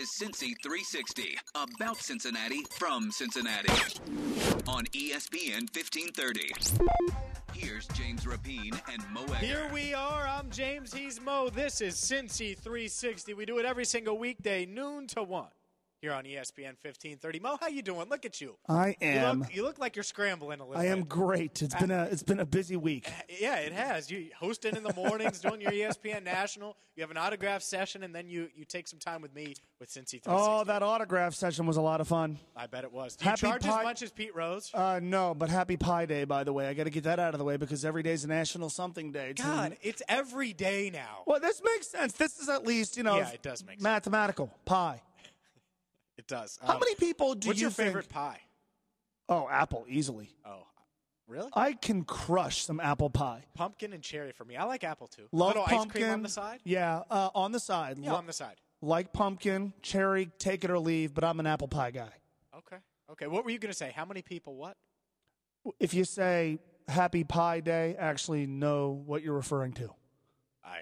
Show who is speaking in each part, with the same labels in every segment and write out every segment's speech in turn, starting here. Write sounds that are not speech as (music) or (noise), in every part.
Speaker 1: Is Cincy 360, about Cincinnati from Cincinnati. On ESPN 1530. Here's James Rapien and Mo Egger.
Speaker 2: Here we are. I'm James. He's Mo. This is Cincy 360. We do it every single weekday, noon to one, here on ESPN 1530. Mo, how you doing? Look at you.
Speaker 3: I
Speaker 2: You
Speaker 3: am.
Speaker 2: look, you look like you're scrambling a little.
Speaker 3: I am
Speaker 2: bit.
Speaker 3: great. It's been a it's been a busy week.
Speaker 2: Yeah, it has. You hosting in the mornings, (laughs) doing your ESPN National. You have an autograph session, and then you you take some time with me with Cincy 360.
Speaker 3: Oh, that autograph session was a lot of fun.
Speaker 2: I bet it was. Do you
Speaker 3: Happy
Speaker 2: charge
Speaker 3: Pi-
Speaker 2: as much as Pete Rose?
Speaker 3: Uh, no, but Happy Pie Day, by the way. I got to get that out of the way because every day's a National Something Day. too.
Speaker 2: God, it's every day now.
Speaker 3: Well, this makes sense. This is at least you know.
Speaker 2: Yeah, it does make sense.
Speaker 3: mathematical pie.
Speaker 2: It does.
Speaker 3: How
Speaker 2: Um,
Speaker 3: many people do
Speaker 2: What's
Speaker 3: you
Speaker 2: your
Speaker 3: think?
Speaker 2: favorite pie?
Speaker 3: Oh, apple easily.
Speaker 2: Oh, really?
Speaker 3: I can crush some apple pie.
Speaker 2: Pumpkin and cherry for me. I like apple too.
Speaker 3: Love
Speaker 2: Little
Speaker 3: pumpkin
Speaker 2: ice cream on the side.
Speaker 3: Yeah, uh, on the side.
Speaker 2: Yeah,
Speaker 3: Lo-
Speaker 2: on the side.
Speaker 3: like pumpkin, cherry, take it or leave. But I'm an apple pie guy.
Speaker 2: Okay. Okay. What were you going to say? How many people? What?
Speaker 3: If you say Happy Pie Day, actually know what you're referring to.
Speaker 2: I.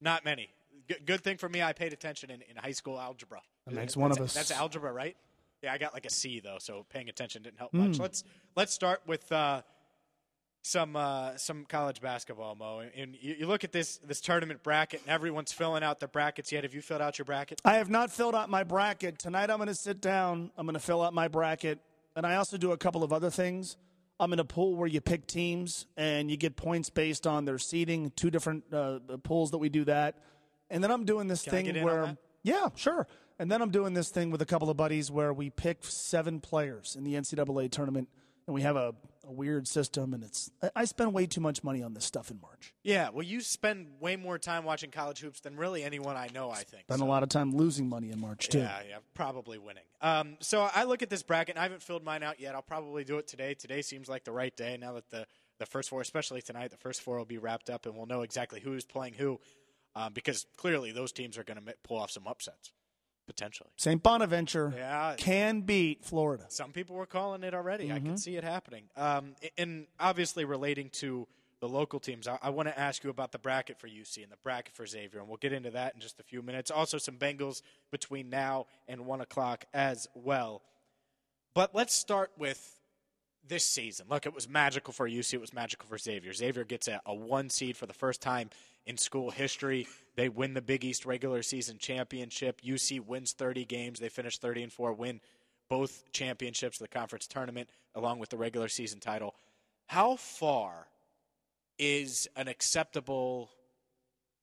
Speaker 2: Not many. Good, good thing for me. I paid attention in, in high school algebra.
Speaker 3: That makes one of
Speaker 2: That's-
Speaker 3: us.
Speaker 2: That's algebra, right? Yeah, I got like a C though, so paying attention didn't help
Speaker 3: Hmm.
Speaker 2: much. Let's let's start with uh, some uh, some college basketball, Mo. And you, you look at this this tournament bracket, and everyone's filling out their brackets yet. Have you filled out your bracket?
Speaker 3: I have not filled out my bracket. Tonight I'm going to sit down. I'm going to fill out my bracket. And I also do a couple of other things. I'm in a pool where you pick teams and you get points based on their seeding, two different uh, pools that we do that. And then I'm doing this
Speaker 2: Can
Speaker 3: thing
Speaker 2: get in on
Speaker 3: where. Yeah, sure. And then I'm doing this thing with a couple of buddies where we pick seven players in the NCAA tournament. And we have a, a weird system. And it's. I- spend way too much money on this stuff in March.
Speaker 2: Yeah. Well, you spend way more time watching college hoops than really anyone I know. I think.
Speaker 3: Spend a lot of time losing money in March, too.
Speaker 2: Yeah, yeah, probably winning. Um, so I look at this bracket, and I haven't filled mine out yet. I'll probably do it today. Today seems like the right day now that the, the first four, especially tonight, the first four will be wrapped up, and we'll know exactly who's playing who, um, because clearly those teams are going to pull off some upsets, potentially.
Speaker 3: St. Bonaventure
Speaker 2: Yeah.
Speaker 3: can beat Florida.
Speaker 2: Some people were calling it already. I
Speaker 3: Mm-hmm.
Speaker 2: can see it happening. Um, and obviously, relating to the local teams, I, I want to ask you about the bracket for UC and the bracket for Xavier, and we'll get into that in just a few minutes. Also, some Bengals between now and 1 o'clock as well. But let's start with this season. Look, it was magical for UC, it was magical for Xavier. Xavier gets a, a one seed for the first time in school history. They win the Big East regular season championship. UC wins 30 games. They finish 30 and 4, win both championships the conference tournament along with the regular season title. How far is an acceptable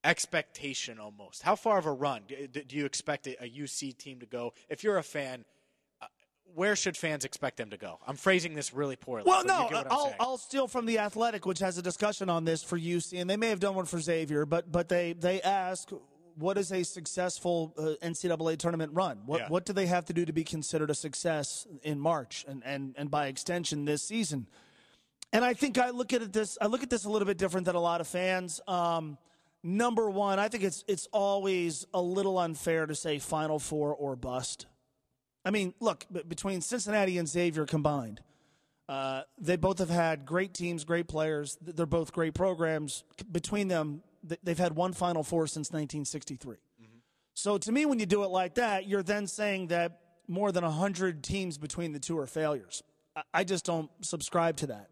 Speaker 2: expectation almost? How far of a run do you expect a UC team to go? If you're a fan, where should fans expect them to go? I'm phrasing this really poorly.
Speaker 3: Well, no, I'll. I'll steal from the Athletic, which has a discussion on this for UC, and they may have done one for Xavier, but but they they ask what is a successful uh, NCAA tournament run? What
Speaker 2: Yeah.
Speaker 3: what do they have to do to be considered a success in March and and and by extension this season? And I think I look at it this I look at this a little bit different than a lot of fans. Um, number one, I think it's it's always a little unfair to say Final Four or bust. I mean, look, between Cincinnati and Xavier combined, uh, they both have had great teams, great players. They're both great programs. Between them, they've had one Final Four since 1963. So to me, when you do it like that, you're then saying that more than 100 teams between the two are failures. I just don't subscribe to that.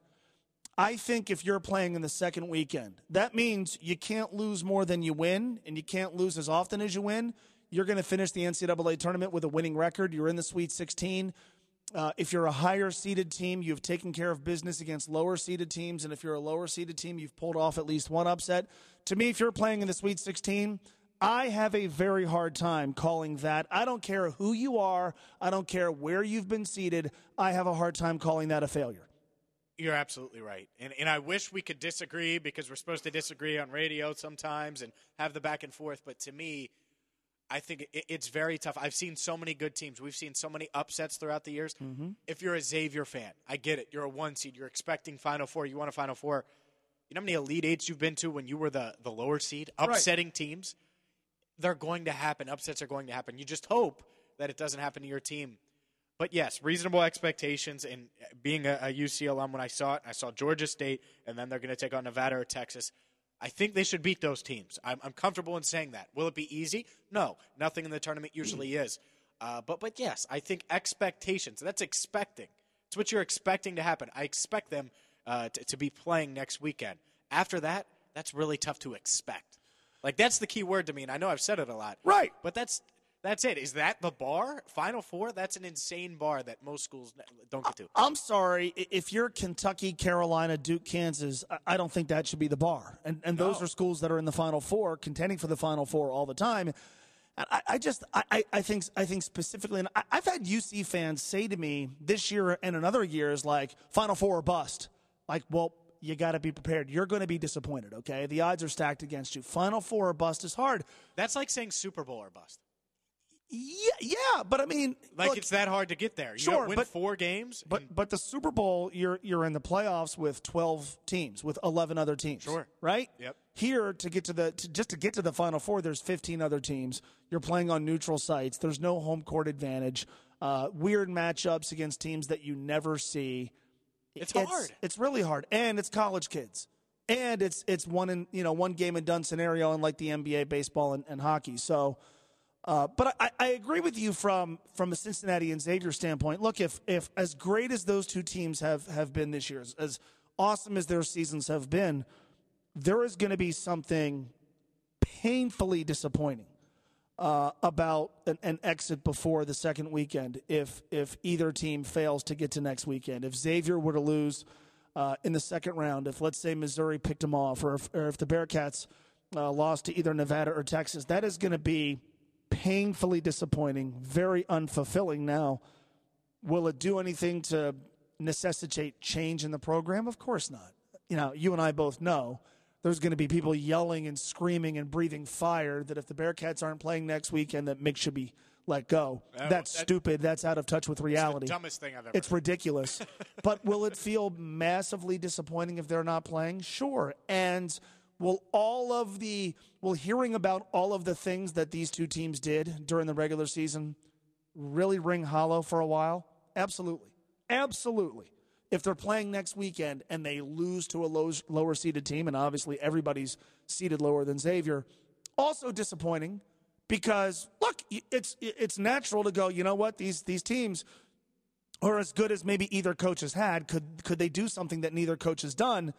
Speaker 3: I think if you're playing in the second weekend, that means you can't lose more than you win, and you can't lose as often as you win. You're going to finish the NCAA tournament with a winning record. You're in the Sweet 16. Uh, if you're a higher seeded team, you've taken care of business against lower seeded teams. And if you're a lower seeded team, you've pulled off at least one upset. To me, if you're playing in the Sweet 16, I have a very hard time calling that. I don't care who you are, I don't care where you've been seated. I have a hard time calling that a failure.
Speaker 2: You're absolutely right. And, and I wish we could disagree because we're supposed to disagree on radio sometimes and have the back and forth. But to me, I think it, it's very tough. I've seen so many good teams. We've seen so many upsets throughout the years.
Speaker 3: Mm-hmm.
Speaker 2: If you're a Xavier fan, I get it. You're a one seed. You're expecting Final Four. You want a Final Four. You know how many Elite Eights you've been to when you were the, the lower seed? Upsetting teams. They're going to happen. Upsets are going to happen. You just hope that it doesn't happen to your team. But yes, reasonable expectations. And being a, a UC alum, when I saw it, I saw Georgia State, and then they're going to take on Nevada or Texas. I think they should beat those teams. I'm, I'm comfortable in saying that. Will it be easy? No. Nothing in the tournament usually is. Uh, but but yes, I think expectations. That's expecting. It's what you're expecting to happen. I expect them uh, to, to be playing next weekend. After that, that's really tough to expect. Like that's the key word to me, and I know I've said it a lot.
Speaker 3: Right.
Speaker 2: But that's that's it. Is that the bar? Final four? That's an insane bar that most schools don't get to.
Speaker 3: I'm sorry if you're Kentucky, Carolina, Duke, Kansas. I- don't think that should be the bar. And and those are schools that are in the Final Four, contending for the Final Four all the time. I, I just I, I- I think I think specifically, and I, I've had UC fans say to me this year and another year is like Final Four or bust. Like, well, you got to be prepared. You're going to be disappointed. Okay, the odds are stacked against you. Final Four or bust is hard.
Speaker 2: That's like saying Super Bowl or bust.
Speaker 3: Yeah, yeah, but I mean,
Speaker 2: Like
Speaker 3: look,
Speaker 2: it's that hard to get there. You
Speaker 3: Sure,
Speaker 2: win
Speaker 3: but-
Speaker 2: four games.
Speaker 3: But
Speaker 2: and-
Speaker 3: but the Super Bowl, you're you're in the playoffs with 12 teams, with 11 other teams.
Speaker 2: Sure.
Speaker 3: Right.
Speaker 2: Yep.
Speaker 3: Here to get to the to, just to get to the Final Four, there's 15 other teams. You're playing on neutral sites. There's no home court advantage. Uh, weird matchups against teams that you never see.
Speaker 2: It's hard.
Speaker 3: It's really hard, and it's college kids, and it's it's one in you know one game and done scenario, unlike the NBA, baseball, and, and hockey. So. Uh, but I, I agree with you from from a Cincinnati and Xavier standpoint. Look, if if as great as those two teams have have been this year, as, awesome as their seasons have been, there is going to be something painfully disappointing uh, about an, an exit before the second weekend. If if either team fails to get to next weekend, if Xavier were to lose uh, in the second round, if let's say Missouri picked them off, or if, or if the Bearcats uh, lost to either Nevada or Texas, that is going to be painfully disappointing, very unfulfilling. Now, will it do anything to necessitate change in the program? Of course not. You know, you and I both know there's going to be people yelling and screaming and breathing fire that if the Bearcats aren't playing next weekend, that Mick should be let go.
Speaker 2: Uh,
Speaker 3: That's
Speaker 2: that-
Speaker 3: stupid. That's out of touch with reality.
Speaker 2: dumbest thing I've ever.
Speaker 3: It's ridiculous. (laughs) but will it feel massively disappointing if they're not playing? Sure. And will all of the will hearing about all of the things that these two teams did during the regular season really ring hollow for a while? Absolutely. Absolutely. If they're playing next weekend and they lose to a low, lower seeded team, and obviously everybody's seated lower than Xavier, also disappointing because look, it's it's natural to go. You know what? These these teams are as good as maybe either coach has had. Could could they do something that neither coach has done?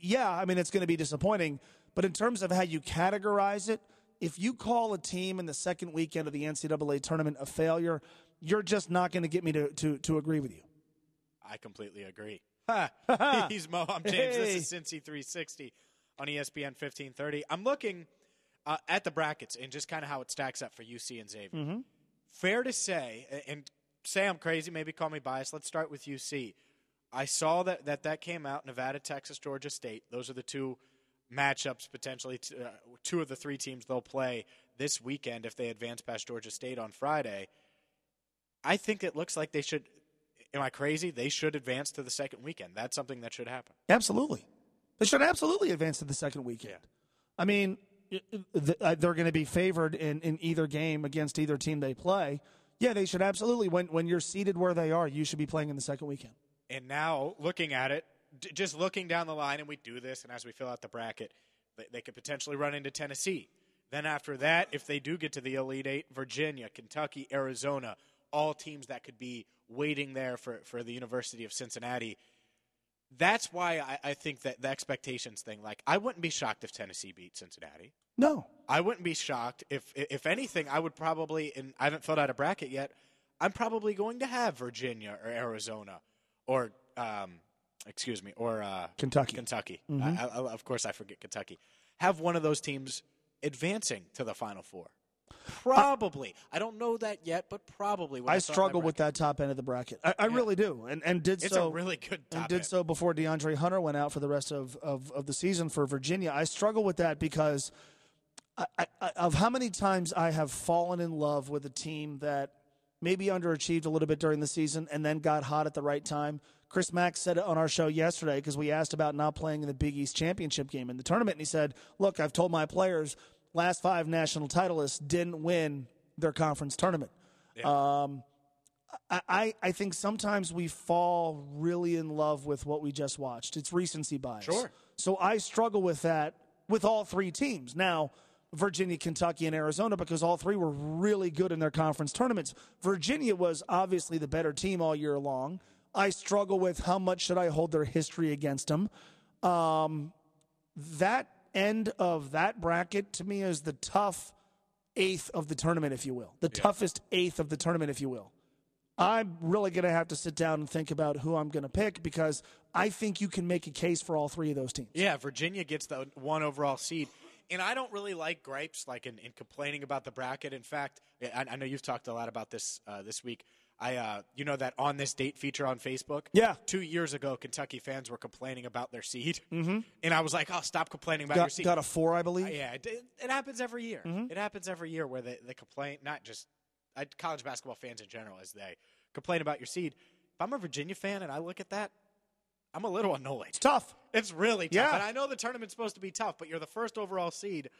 Speaker 3: Yeah, I mean it's going to be disappointing. But in terms of how you categorize it, if you call a team in the second weekend of the NCAA tournament a failure, you're just not going to get me to, to, to agree with you.
Speaker 2: I completely agree. (laughs) He's Mo. I'm James.
Speaker 3: Hey.
Speaker 2: This is Cincy 360 on ESPN 1530. I'm looking uh, at the brackets and just kind of how it stacks up for UC and Xavier.
Speaker 3: Mm-hmm.
Speaker 2: Fair to say, and say I'm crazy, maybe call me biased. Let's start with UC. I saw that that, that came out Nevada, Texas, Georgia State. Those are the two matchups potentially, t- uh, two of the three teams they'll play this weekend if they advance past Georgia State on Friday. I think it looks like they should. Am I crazy? They should advance to the second weekend. That's something that should happen.
Speaker 3: Absolutely. They should absolutely advance to the second weekend. Yeah. I mean, uh, they're going to be favored in, in either game against either team they play. Yeah, they should absolutely. When, when you're seated where they are, you should be playing in the second weekend.
Speaker 2: And now, looking at it, d- just looking down the line, and we do this, and as we fill out the bracket, they, they could potentially run into Tennessee. Then after that, if they do get to the Elite Eight, Virginia, Kentucky, Arizona, all teams that could be waiting there for, for the University of Cincinnati. That's why I, I think that the expectations thing, like, I wouldn't be shocked if Tennessee beat Cincinnati.
Speaker 3: No.
Speaker 2: I wouldn't be shocked if, if anything, I would probably, and I haven't filled out a bracket yet. I'm probably going to have Virginia or Arizona, or um, excuse me, or uh,
Speaker 3: Kentucky.
Speaker 2: Kentucky. I, I, of course, I forget Kentucky. Have one of those teams advancing to the Final Four. Probably. I don't know that yet, but probably.
Speaker 3: I struggle with that top end of the bracket. I, I really do, and and did
Speaker 2: It's
Speaker 3: so.
Speaker 2: a really good
Speaker 3: and did
Speaker 2: end.
Speaker 3: so before DeAndre Hunter went out for the rest of, of, of the season for Virginia. I struggle with that because I, I, of how many times I have fallen in love with a team that maybe underachieved a little bit during the season and then got hot at the right time. Chris Mack said it on our show yesterday because we asked about not playing in the Big East championship game in the tournament, and he said, "Look, I've told my players last five national titleists didn't win their conference tournament." Yeah. Um, I, I think sometimes we fall really in love with what we just watched. It's recency bias.
Speaker 2: Sure.
Speaker 3: So I struggle with that with all three teams. Now, Virginia, Kentucky, and Arizona because all three were really good in their conference tournaments. Virginia was obviously the better team all year long. I struggle with how much should I hold their history against them. Um, that end of that bracket to me is the tough eighth of the tournament, if you will, the yeah. toughest eighth of the tournament, if you will. I'm really going to have to sit down and think about who I'm going to pick because I think you can make a case for all three of those teams.
Speaker 2: Yeah, Virginia gets the one overall seed. And I don't really like gripes like in, in complaining about the bracket. In fact, I, I, know you've talked a lot about this uh, this week. I, uh, you know, that on this date feature on Facebook.
Speaker 3: Yeah.
Speaker 2: Two years ago, Kentucky fans were complaining about their seed,
Speaker 3: mm-hmm.
Speaker 2: and I was like, "Oh, stop complaining about
Speaker 3: got,
Speaker 2: your seed."
Speaker 3: Got a four, I believe. Uh,
Speaker 2: yeah, it, it, happens every year.
Speaker 3: Mm-hmm.
Speaker 2: It happens every year where they, they complain, not just college basketball fans in general, as they complain about your seed. If I'm a Virginia fan and I look at that, I'm a little annoyed.
Speaker 3: It's tough.
Speaker 2: It's really tough.
Speaker 3: Yeah.
Speaker 2: And I know the tournament's supposed to be tough, but you're the first overall seed.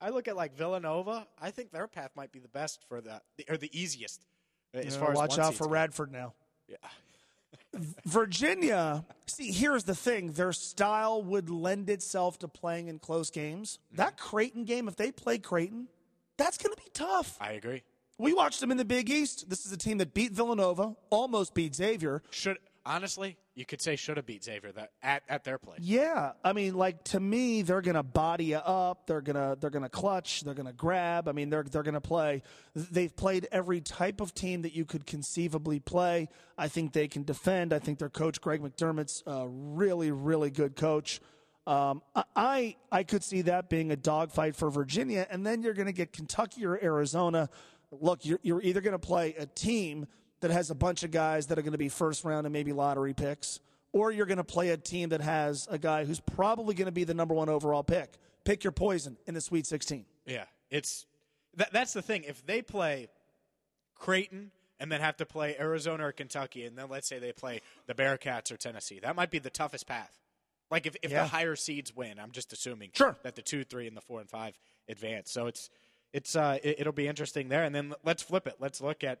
Speaker 2: I look at like Villanova. I think their path might be the best for the or the easiest as far as
Speaker 3: watch out for
Speaker 2: go.
Speaker 3: Radford now.
Speaker 2: Yeah. (laughs)
Speaker 3: Virginia, see, here's the thing. Their style would lend itself to playing in close games. Mm-hmm. That Creighton game, if they play Creighton, that's going to be tough.
Speaker 2: I agree.
Speaker 3: We watched them in the Big East. This is a team that beat Villanova, almost beat Xavier.
Speaker 2: Should honestly, you could say should have beat Xavier that at, at their place.
Speaker 3: Yeah, I mean, like to me, they're gonna body you up. They're gonna they're gonna clutch. They're gonna grab. I mean, they're they're gonna play. They've played every type of team that you could conceivably play. I think they can defend. I think their coach Greg McDermott's a really really good coach. Um, I I could see that being a dogfight for Virginia, and then you're to get Kentucky or Arizona. Look, you're, you're either to play a team that has a bunch of guys that are going to be first round and maybe lottery picks, or you're going to play a team that has a guy who's probably going to be the number one overall pick. Pick your poison in the Sweet 16.
Speaker 2: Yeah, it's that, that's the thing. If they play Creighton and then have to play Arizona or Kentucky, and then let's say they play the Bearcats or Tennessee, that might be the toughest path. Like if, if
Speaker 3: yeah.
Speaker 2: the higher seeds win, I'm just assuming
Speaker 3: sure.
Speaker 2: that the two, three, and the four and five advance. So it's it's uh, it, will be interesting there. And then let's flip it. Let's look at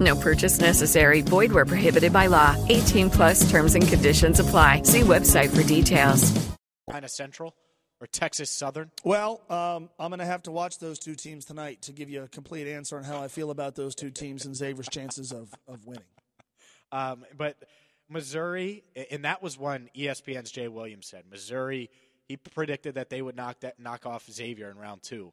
Speaker 4: No purchase necessary. Void where prohibited by law. 18 plus terms and conditions apply. See website for details.
Speaker 2: Kind of Central or Texas Southern?
Speaker 3: Well, um, I'm going to have to watch those two teams tonight to give you a complete answer on how I feel about those two teams and Xavier's chances of, of winning.
Speaker 2: Um, but Missouri, and that was one ESPN's Jay Williams said. Missouri, he predicted that they would knock that knock off Xavier in round two.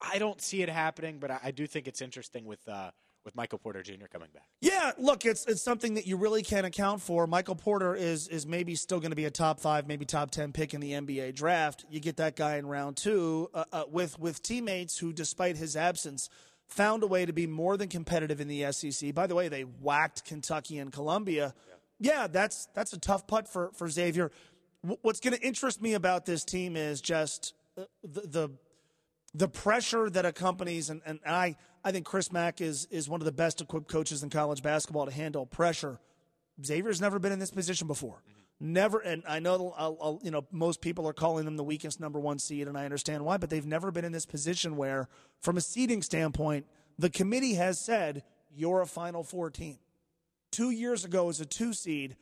Speaker 2: I don't see it happening, but I, I do think it's interesting with uh, with Michael Porter Jr. coming back.
Speaker 3: Yeah, look, it's it's something that you really can't account for. Michael Porter is is maybe still going to be a top five, maybe top ten pick in the NBA draft. You get that guy in round two uh, uh, with with teammates who, despite his absence, found a way to be more than competitive in the SEC. By the way, they whacked Kentucky and Columbia. Yeah, yeah that's that's a tough putt for for Xavier. W- what's going to interest me about this team is just uh, the, the the pressure that accompanies, and, and I, I think Chris Mack is, is one of the best equipped coaches in college basketball to handle pressure. Xavier's never been in this position before. Mm-hmm. Never, and I know I'll, I'll, you know most people are calling them the weakest number one seed, and I understand why. But they've never been in this position where, from a seeding standpoint, the committee has said you're a Final Four team. Two years ago, as a two seed,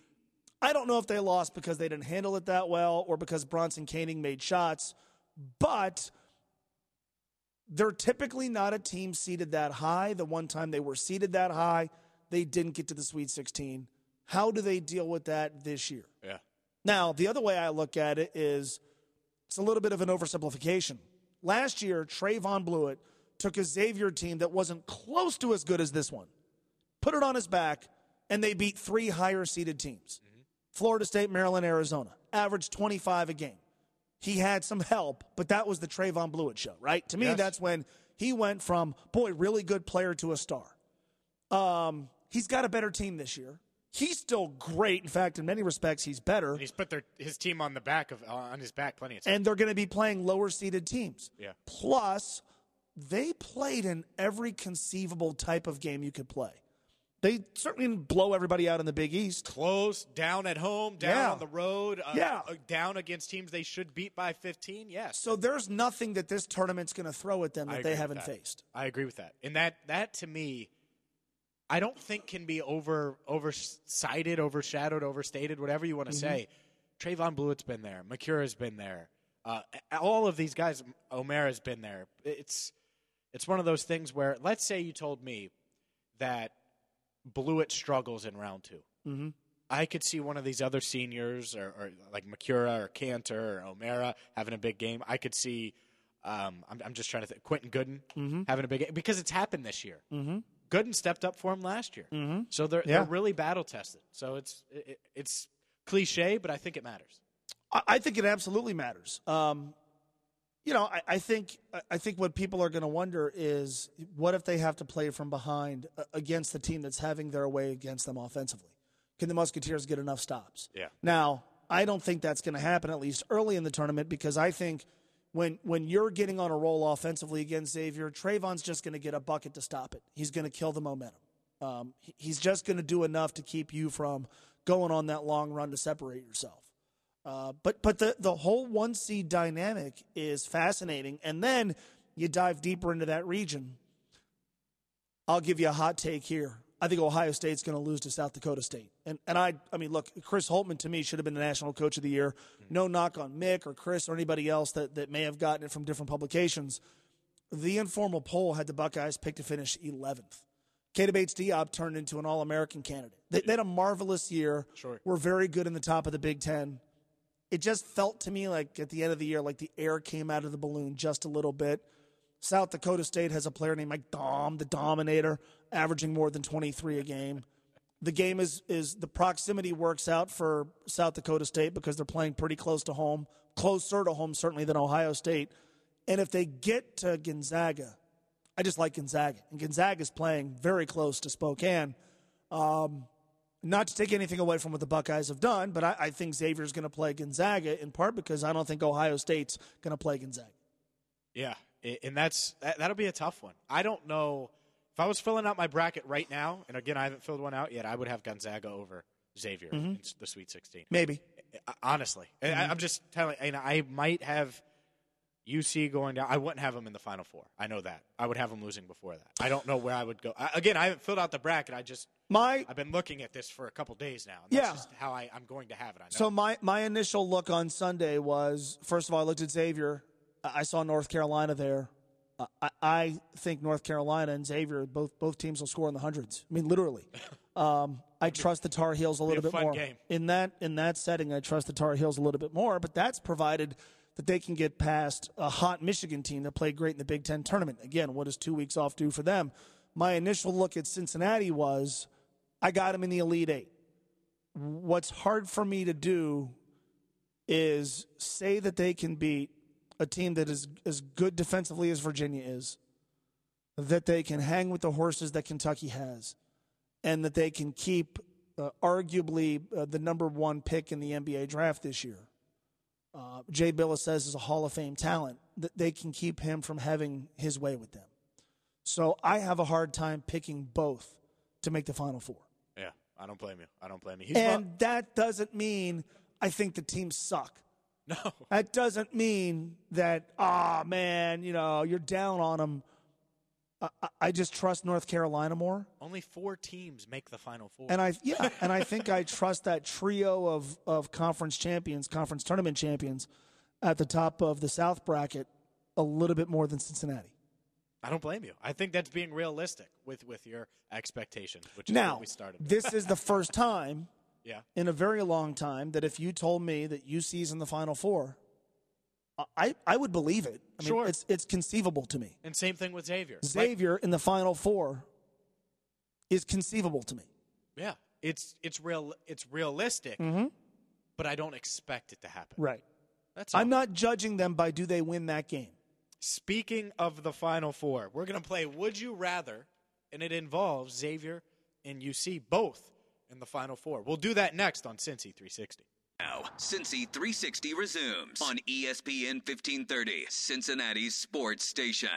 Speaker 3: I don't know if they lost because they didn't handle it that well or because Bronson Koenig made shots, but they're typically not a team seated that high. The one time they were seated that high, they didn't get to the Sweet 16. How do they deal with that this year?
Speaker 2: Yeah.
Speaker 3: Now, the other way I look at it is it's a little bit of an oversimplification. Last year, Trevon Bluiett took a Xavier team that wasn't close to as good as this one. put it on his back, and they beat three higher seeded teams mm-hmm. Florida State, Maryland, Arizona, averaged 25 a game. He had some help, but that was the Trevon Bluiett show, right? To me,
Speaker 2: Yes.
Speaker 3: that's when he went from, boy, really good player to a star. Um, he's got a better team this year. He's still great. In fact, in many respects, he's better.
Speaker 2: And he's put their, his team on the back of uh, on his back plenty of times.
Speaker 3: and they're going to be playing lower seeded teams.
Speaker 2: Yeah.
Speaker 3: Plus, they played in every conceivable type of game you could play. They certainly didn't blow everybody out in the Big East.
Speaker 2: Close, down at home, down
Speaker 3: Yeah.
Speaker 2: on the road, uh,
Speaker 3: Yeah.
Speaker 2: uh, down against teams they should beat by 15. Yes.
Speaker 3: So there's nothing that this tournament's going to throw at them that they haven't
Speaker 2: that.
Speaker 3: faced.
Speaker 2: I agree with that. And that that to me I don't think can be over overcited, overshadowed, overstated, whatever you want to
Speaker 3: Mm-hmm.
Speaker 2: say. Trevon Bluiett's been there. Macura's been there. Uh, all of these guys, O'Mara's been there. It's it's one of those things where, let's say you told me that Bluiett struggles in round 2
Speaker 3: Mm-hmm.
Speaker 2: I could see one of these other seniors, or, or like Macura or Kanter or O'Mara having a big game. I could see, um, I'm, I'm just trying to think, Quentin Goodin
Speaker 3: Mm-hmm.
Speaker 2: having a big game because it's happened this year. Mm-hmm. Goodin stepped up for him last year,
Speaker 3: Mhm.
Speaker 2: so they're
Speaker 3: Yeah.
Speaker 2: they're really battle tested. So it's it, it's cliche, but I think it matters.
Speaker 3: I- I think it absolutely matters. Um, you know, I, I think I- think what people are going to wonder is what if they have to play from behind uh, against the team that's having their way against them offensively? Can the Musketeers get enough stops?
Speaker 2: Yeah.
Speaker 3: Now, I don't think that's going to happen at least early in the tournament because I think when when you're getting on a roll offensively against Xavier, Trevon's just going to get a bucket to stop it. He's going to kill the momentum. Um, he's just going to do enough to keep you from going on that long run to separate yourself. Uh, but but the the whole one seed dynamic is fascinating, and then you dive deeper into that region. I'll give you a hot take here. I think Ohio State's going to lose to South Dakota State, and and I I mean look, Chris Holtmann to me should have been the national coach of the year. No knock on Mick or Chris or anybody else that that may have gotten it from different publications. The informal poll had the Buckeyes picked to finish 11th. Keita Bates Diop turned into an All American candidate. They, they had a marvelous year.
Speaker 2: Sure.
Speaker 3: Were very good in the top of the Big Ten it just felt to me like at the end of the year, like the air came out of the balloon just a little bit. South Dakota State has a player named Mike Daum, the Dominator, averaging more than 23 a game. The game is is the proximity works out for South Dakota State because they're playing pretty close to home, closer to home certainly than Ohio State. And if they get to Gonzaga, I just like Gonzaga, and Gonzaga is playing very close to Spokane. Um, not to take anything away from what the Buckeyes have done, but I, I think Xavier's going to play Gonzaga in part because I don't think Ohio State's going to play Gonzaga.
Speaker 2: Yeah, and that's that, that'll be a tough one. I don't know if I was filling out my bracket right now, and again I haven't filled one out yet. I would have Gonzaga over Xavier
Speaker 3: Mm-hmm.
Speaker 2: in the Sweet 16.
Speaker 3: Maybe.
Speaker 2: Honestly,
Speaker 3: Mm-hmm.
Speaker 2: I, I'm just telling. And I might have UC going down. I wouldn't have them in the Final Four. I know that. I would have them losing before that. I don't know where I would go. I, again, I haven't filled out the bracket. I just
Speaker 3: My
Speaker 2: I've been looking at this for a couple days now. And that's
Speaker 3: Yeah.
Speaker 2: just how I, I'm going to have it. I know.
Speaker 3: so my my initial look on Sunday was first of all I looked at Xavier. I saw North Carolina there. I, I think North Carolina and Xavier both both teams will score in the hundreds. I mean, literally. (laughs) Um, I trust the Tar Heels a little
Speaker 2: a
Speaker 3: bit more
Speaker 2: game.
Speaker 3: in that in that setting. I trust the Tar Heels a little bit more, but that's provided that they can get past a hot Michigan team that played great in the Big Ten tournament. Again, what does two weeks off do for them? My initial look at Cincinnati was I got them in the Elite Eight. What's hard for me to do is say that they can beat a team that is as good defensively as Virginia is, that they can hang with the horses that Kentucky has, and that they can keep uh, arguably uh, the number one pick in the NBA draft this year. Uh, Jay Bilas says is a Hall of Fame talent. That they can keep him from having his way with them. So I have a hard time picking both to make the Final Four.
Speaker 2: yeah, I don't blame you. I don't blame you. He's
Speaker 3: And that doesn't mean I think the teams suck.
Speaker 2: no.
Speaker 3: That doesn't mean that, ah, man, you know, you're down on them. I, I- just trust North Carolina more.
Speaker 2: Only four teams make the Final Four.
Speaker 3: And I, (laughs) yeah, and I think I trust that trio of, of conference champions, conference tournament champions at the top of the South bracket a little bit more than Cincinnati.
Speaker 2: I don't blame you. I think that's being realistic with with your expectations, which is
Speaker 3: Now,
Speaker 2: what we started.
Speaker 3: this is the first time (laughs)
Speaker 2: yeah,
Speaker 3: in a very long time that if you told me that UC's in the Final Four, I, I would believe it. I mean,
Speaker 2: Sure.
Speaker 3: it's, it's conceivable to me.
Speaker 2: and same thing with Xavier. Like,
Speaker 3: Xavier in the Final Four. is conceivable to me.
Speaker 2: Yeah, it's it's real. It's realistic, mm-hmm. but I don't expect it to happen.
Speaker 3: Right.
Speaker 2: That's all.
Speaker 3: I'm not judging them by do they win that game.
Speaker 2: Speaking of the Final Four, we're going to play Would You Rather, and it involves Xavier and UC both in the Final Four. We'll do that next on Cincy 360.
Speaker 1: Now, Cincy 360 resumes on ESPN 1530, Cincinnati's sports station.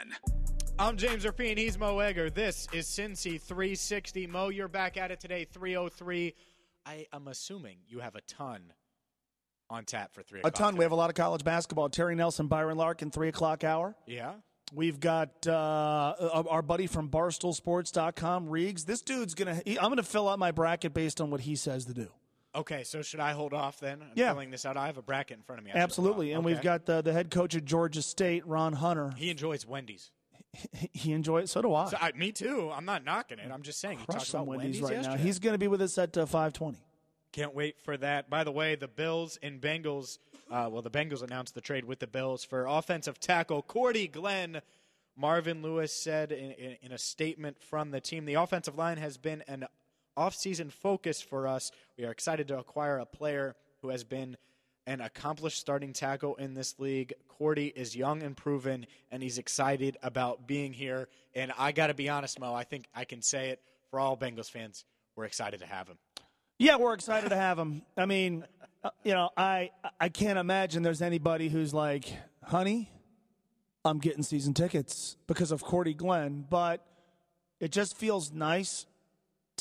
Speaker 2: I'm James Rapien. He's Mo Egger. This is Cincy 360. Mo, you're back at it today, 303. I am assuming you have a ton on tap for 3
Speaker 3: A
Speaker 2: o'clock.
Speaker 3: ton. We have a lot of college basketball. Terry Nelson, Byron Larkin, 3 o'clock hour.
Speaker 2: Yeah?
Speaker 3: We've got uh, our our buddy from BarstoolSports.com, Reegs. This dude's going to, I'm going to fill out my bracket based on what he says to do.
Speaker 2: Okay, so should I hold off then? I'm
Speaker 3: Yeah.
Speaker 2: filling this out. I have a bracket in front of me. I
Speaker 3: Absolutely. And
Speaker 2: off.
Speaker 3: we've got the, the head coach at Georgia State, Ron Hunter.
Speaker 2: He enjoys Wendy's. (laughs)
Speaker 3: He enjoys it. So do I.
Speaker 2: So, I, me too. I'm not knocking it. I'm just saying. He
Speaker 3: some
Speaker 2: about
Speaker 3: Wendy's,
Speaker 2: Wendy's,
Speaker 3: right
Speaker 2: yesterday.
Speaker 3: now. He's going to be with us at uh, 520.
Speaker 2: Can't wait for that. By the way, the Bills and Bengals. Uh, well, the Bengals announced the trade with the Bills for offensive tackle Cordy Glenn. Marvin Lewis said in, in, in a statement from the team, the offensive line has been an offseason focus for us. We are excited to acquire a player who has been an accomplished starting tackle in this league. Cordy is young and proven, and he's excited about being here. And I got to be honest, Mo, I think I can say it for all Bengals fans. We're excited to have him.
Speaker 3: Yeah, we're excited to have him. I mean, uh, you know, I I can't imagine there's anybody who's like, "Honey, I'm getting season tickets because of Cordy Glenn," but it just feels nice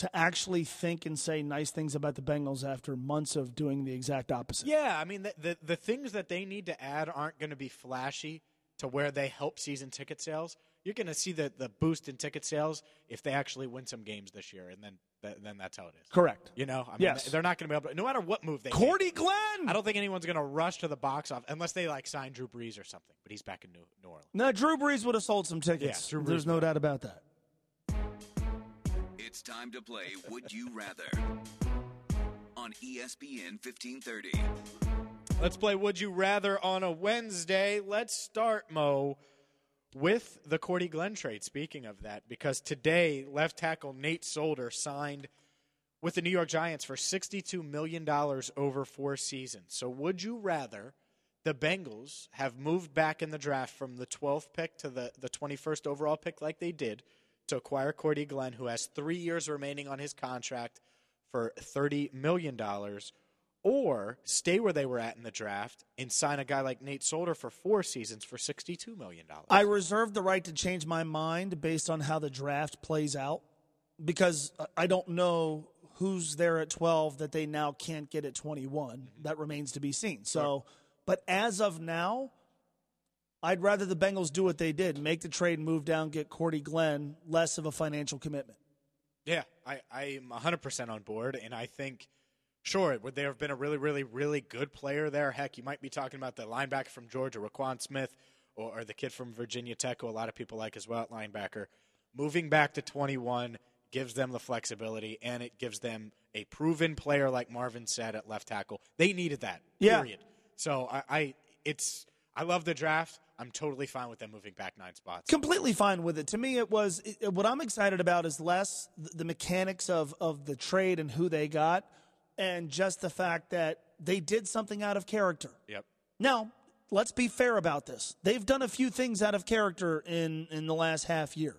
Speaker 3: to actually think and say nice things about the Bengals after months of doing the exact opposite.
Speaker 2: Yeah, I mean the, the the things that they need to add aren't going to be flashy to where they help season ticket sales. You're going to see the the boost in ticket sales if they actually win some games this year, and then th- then that's how it is.
Speaker 3: Correct.
Speaker 2: You know, I mean,
Speaker 3: Yes.
Speaker 2: they're not going to be able to. No matter what move they make,
Speaker 3: Cordy Glenn.
Speaker 2: I don't think anyone's going to rush to the box off unless they like sign Drew Brees or something. But he's back in New, New Orleans.
Speaker 3: No, Drew Brees would have sold some tickets.
Speaker 2: Yeah, Drew Brees
Speaker 3: There's no doubt about that.
Speaker 1: It's time to play Would You Rather on ESPN 1530.
Speaker 2: Let's play Would You Rather on a Wednesday. Let's start, Mo, with the Cordy Glenn trade. Speaking of that, because today left tackle Nate Solder signed with the New York Giants for $62 million over four seasons. So would you rather the Bengals have moved back in the draft from the 12th pick to the, the 21st overall pick like they did to acquire Cordy Glenn, who has three years remaining on his contract for $30 million, or stay where they were at in the draft and sign a guy like Nate Solder for four seasons for $62 million?
Speaker 3: I reserve the right to change my mind based on how the draft plays out because I don't know who's there at 12 that they now can't get at 21. Mm-hmm. That remains to be seen. So, but as of now, I'd rather the Bengals do what they did make the trade, move down, get Cordy Glenn, less of a financial commitment.
Speaker 2: Yeah, I, I'm 100% on board, and I think, sure, would there have been a really, really, really good player there? Heck, you might be talking about the linebacker from Georgia, Roquan Smith, or, or the kid from Virginia Tech, who a lot of people like as well at linebacker. Moving back to 21 gives them the flexibility, and it gives them a proven player like Marvin said at left tackle. They needed that,
Speaker 3: Yeah.
Speaker 2: period. So I, I, it's, I love the draft. I'm totally fine with them moving back nine spots.
Speaker 3: completely fine with it. To me, it was it, what I'm excited about is less the, the mechanics of of the trade and who they got, and just the fact that they did something out of character.
Speaker 2: Yep.
Speaker 3: Now, let's be fair about this. They've done a few things out of character in in the last half year.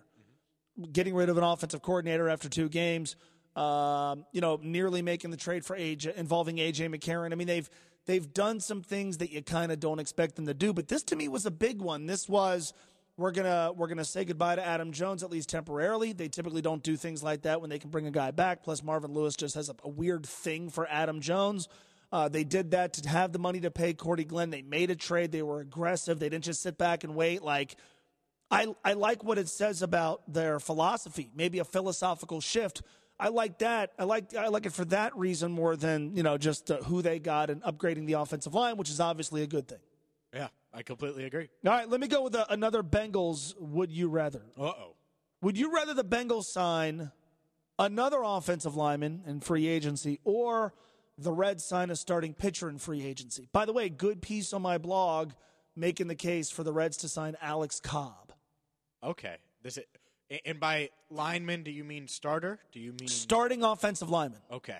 Speaker 3: Mm-hmm. Getting rid of an offensive coordinator after two games, um, you know, nearly making the trade for AJ involving AJ McCarron. I mean, they've they've done some things that you kind of don't expect them to do, but this to me was a big one. This was we're gonna we're gonna say goodbye to Adam Jones at least temporarily. They typically don't do things like that when they can bring a guy back. Plus, Marvin Lewis just has a, a weird thing for Adam Jones. Uh, they did that to have the money to pay Cordy Glenn. They made a trade. They were aggressive. They didn't just sit back and wait. Like I, I like what it says about their philosophy. Maybe a philosophical shift. I like that. I like I like it for that reason more than you know just uh, who they got and upgrading the offensive line, which is obviously a good thing.
Speaker 2: Yeah, I completely agree.
Speaker 3: All right, let me go with a, another Bengals. Would you rather?
Speaker 2: Uh oh.
Speaker 3: Would you rather the Bengals sign another offensive lineman in free agency or the Reds sign a starting pitcher in free agency? By the way, good piece on my blog making the case for the Reds to sign Alex Cobb.
Speaker 2: Okay. This is, And by lineman, do you mean starter? Do you mean
Speaker 3: Starting offensive lineman.
Speaker 2: Okay.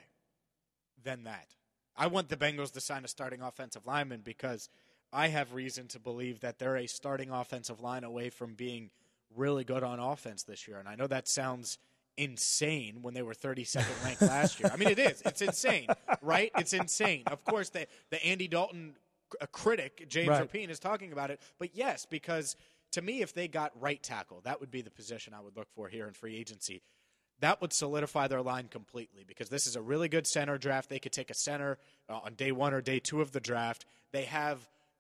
Speaker 2: Then that. I want the Bengals to sign a starting offensive lineman because I have reason to believe that they're a starting offensive line away from being really good on offense this year. And I know that sounds insane when they were 32nd ranked (laughs) last year. I mean, it is. It's insane, right? It's insane. Of course, the, the Andy Dalton a critic, James
Speaker 3: Right.
Speaker 2: Rapien, is talking about it. But yes, because to me, if they got right tackle, that would be the position I would look for here in free agency that would solidify their line completely because this is a really good center draft. They could take a center uh, on day one or day two of the draft. They have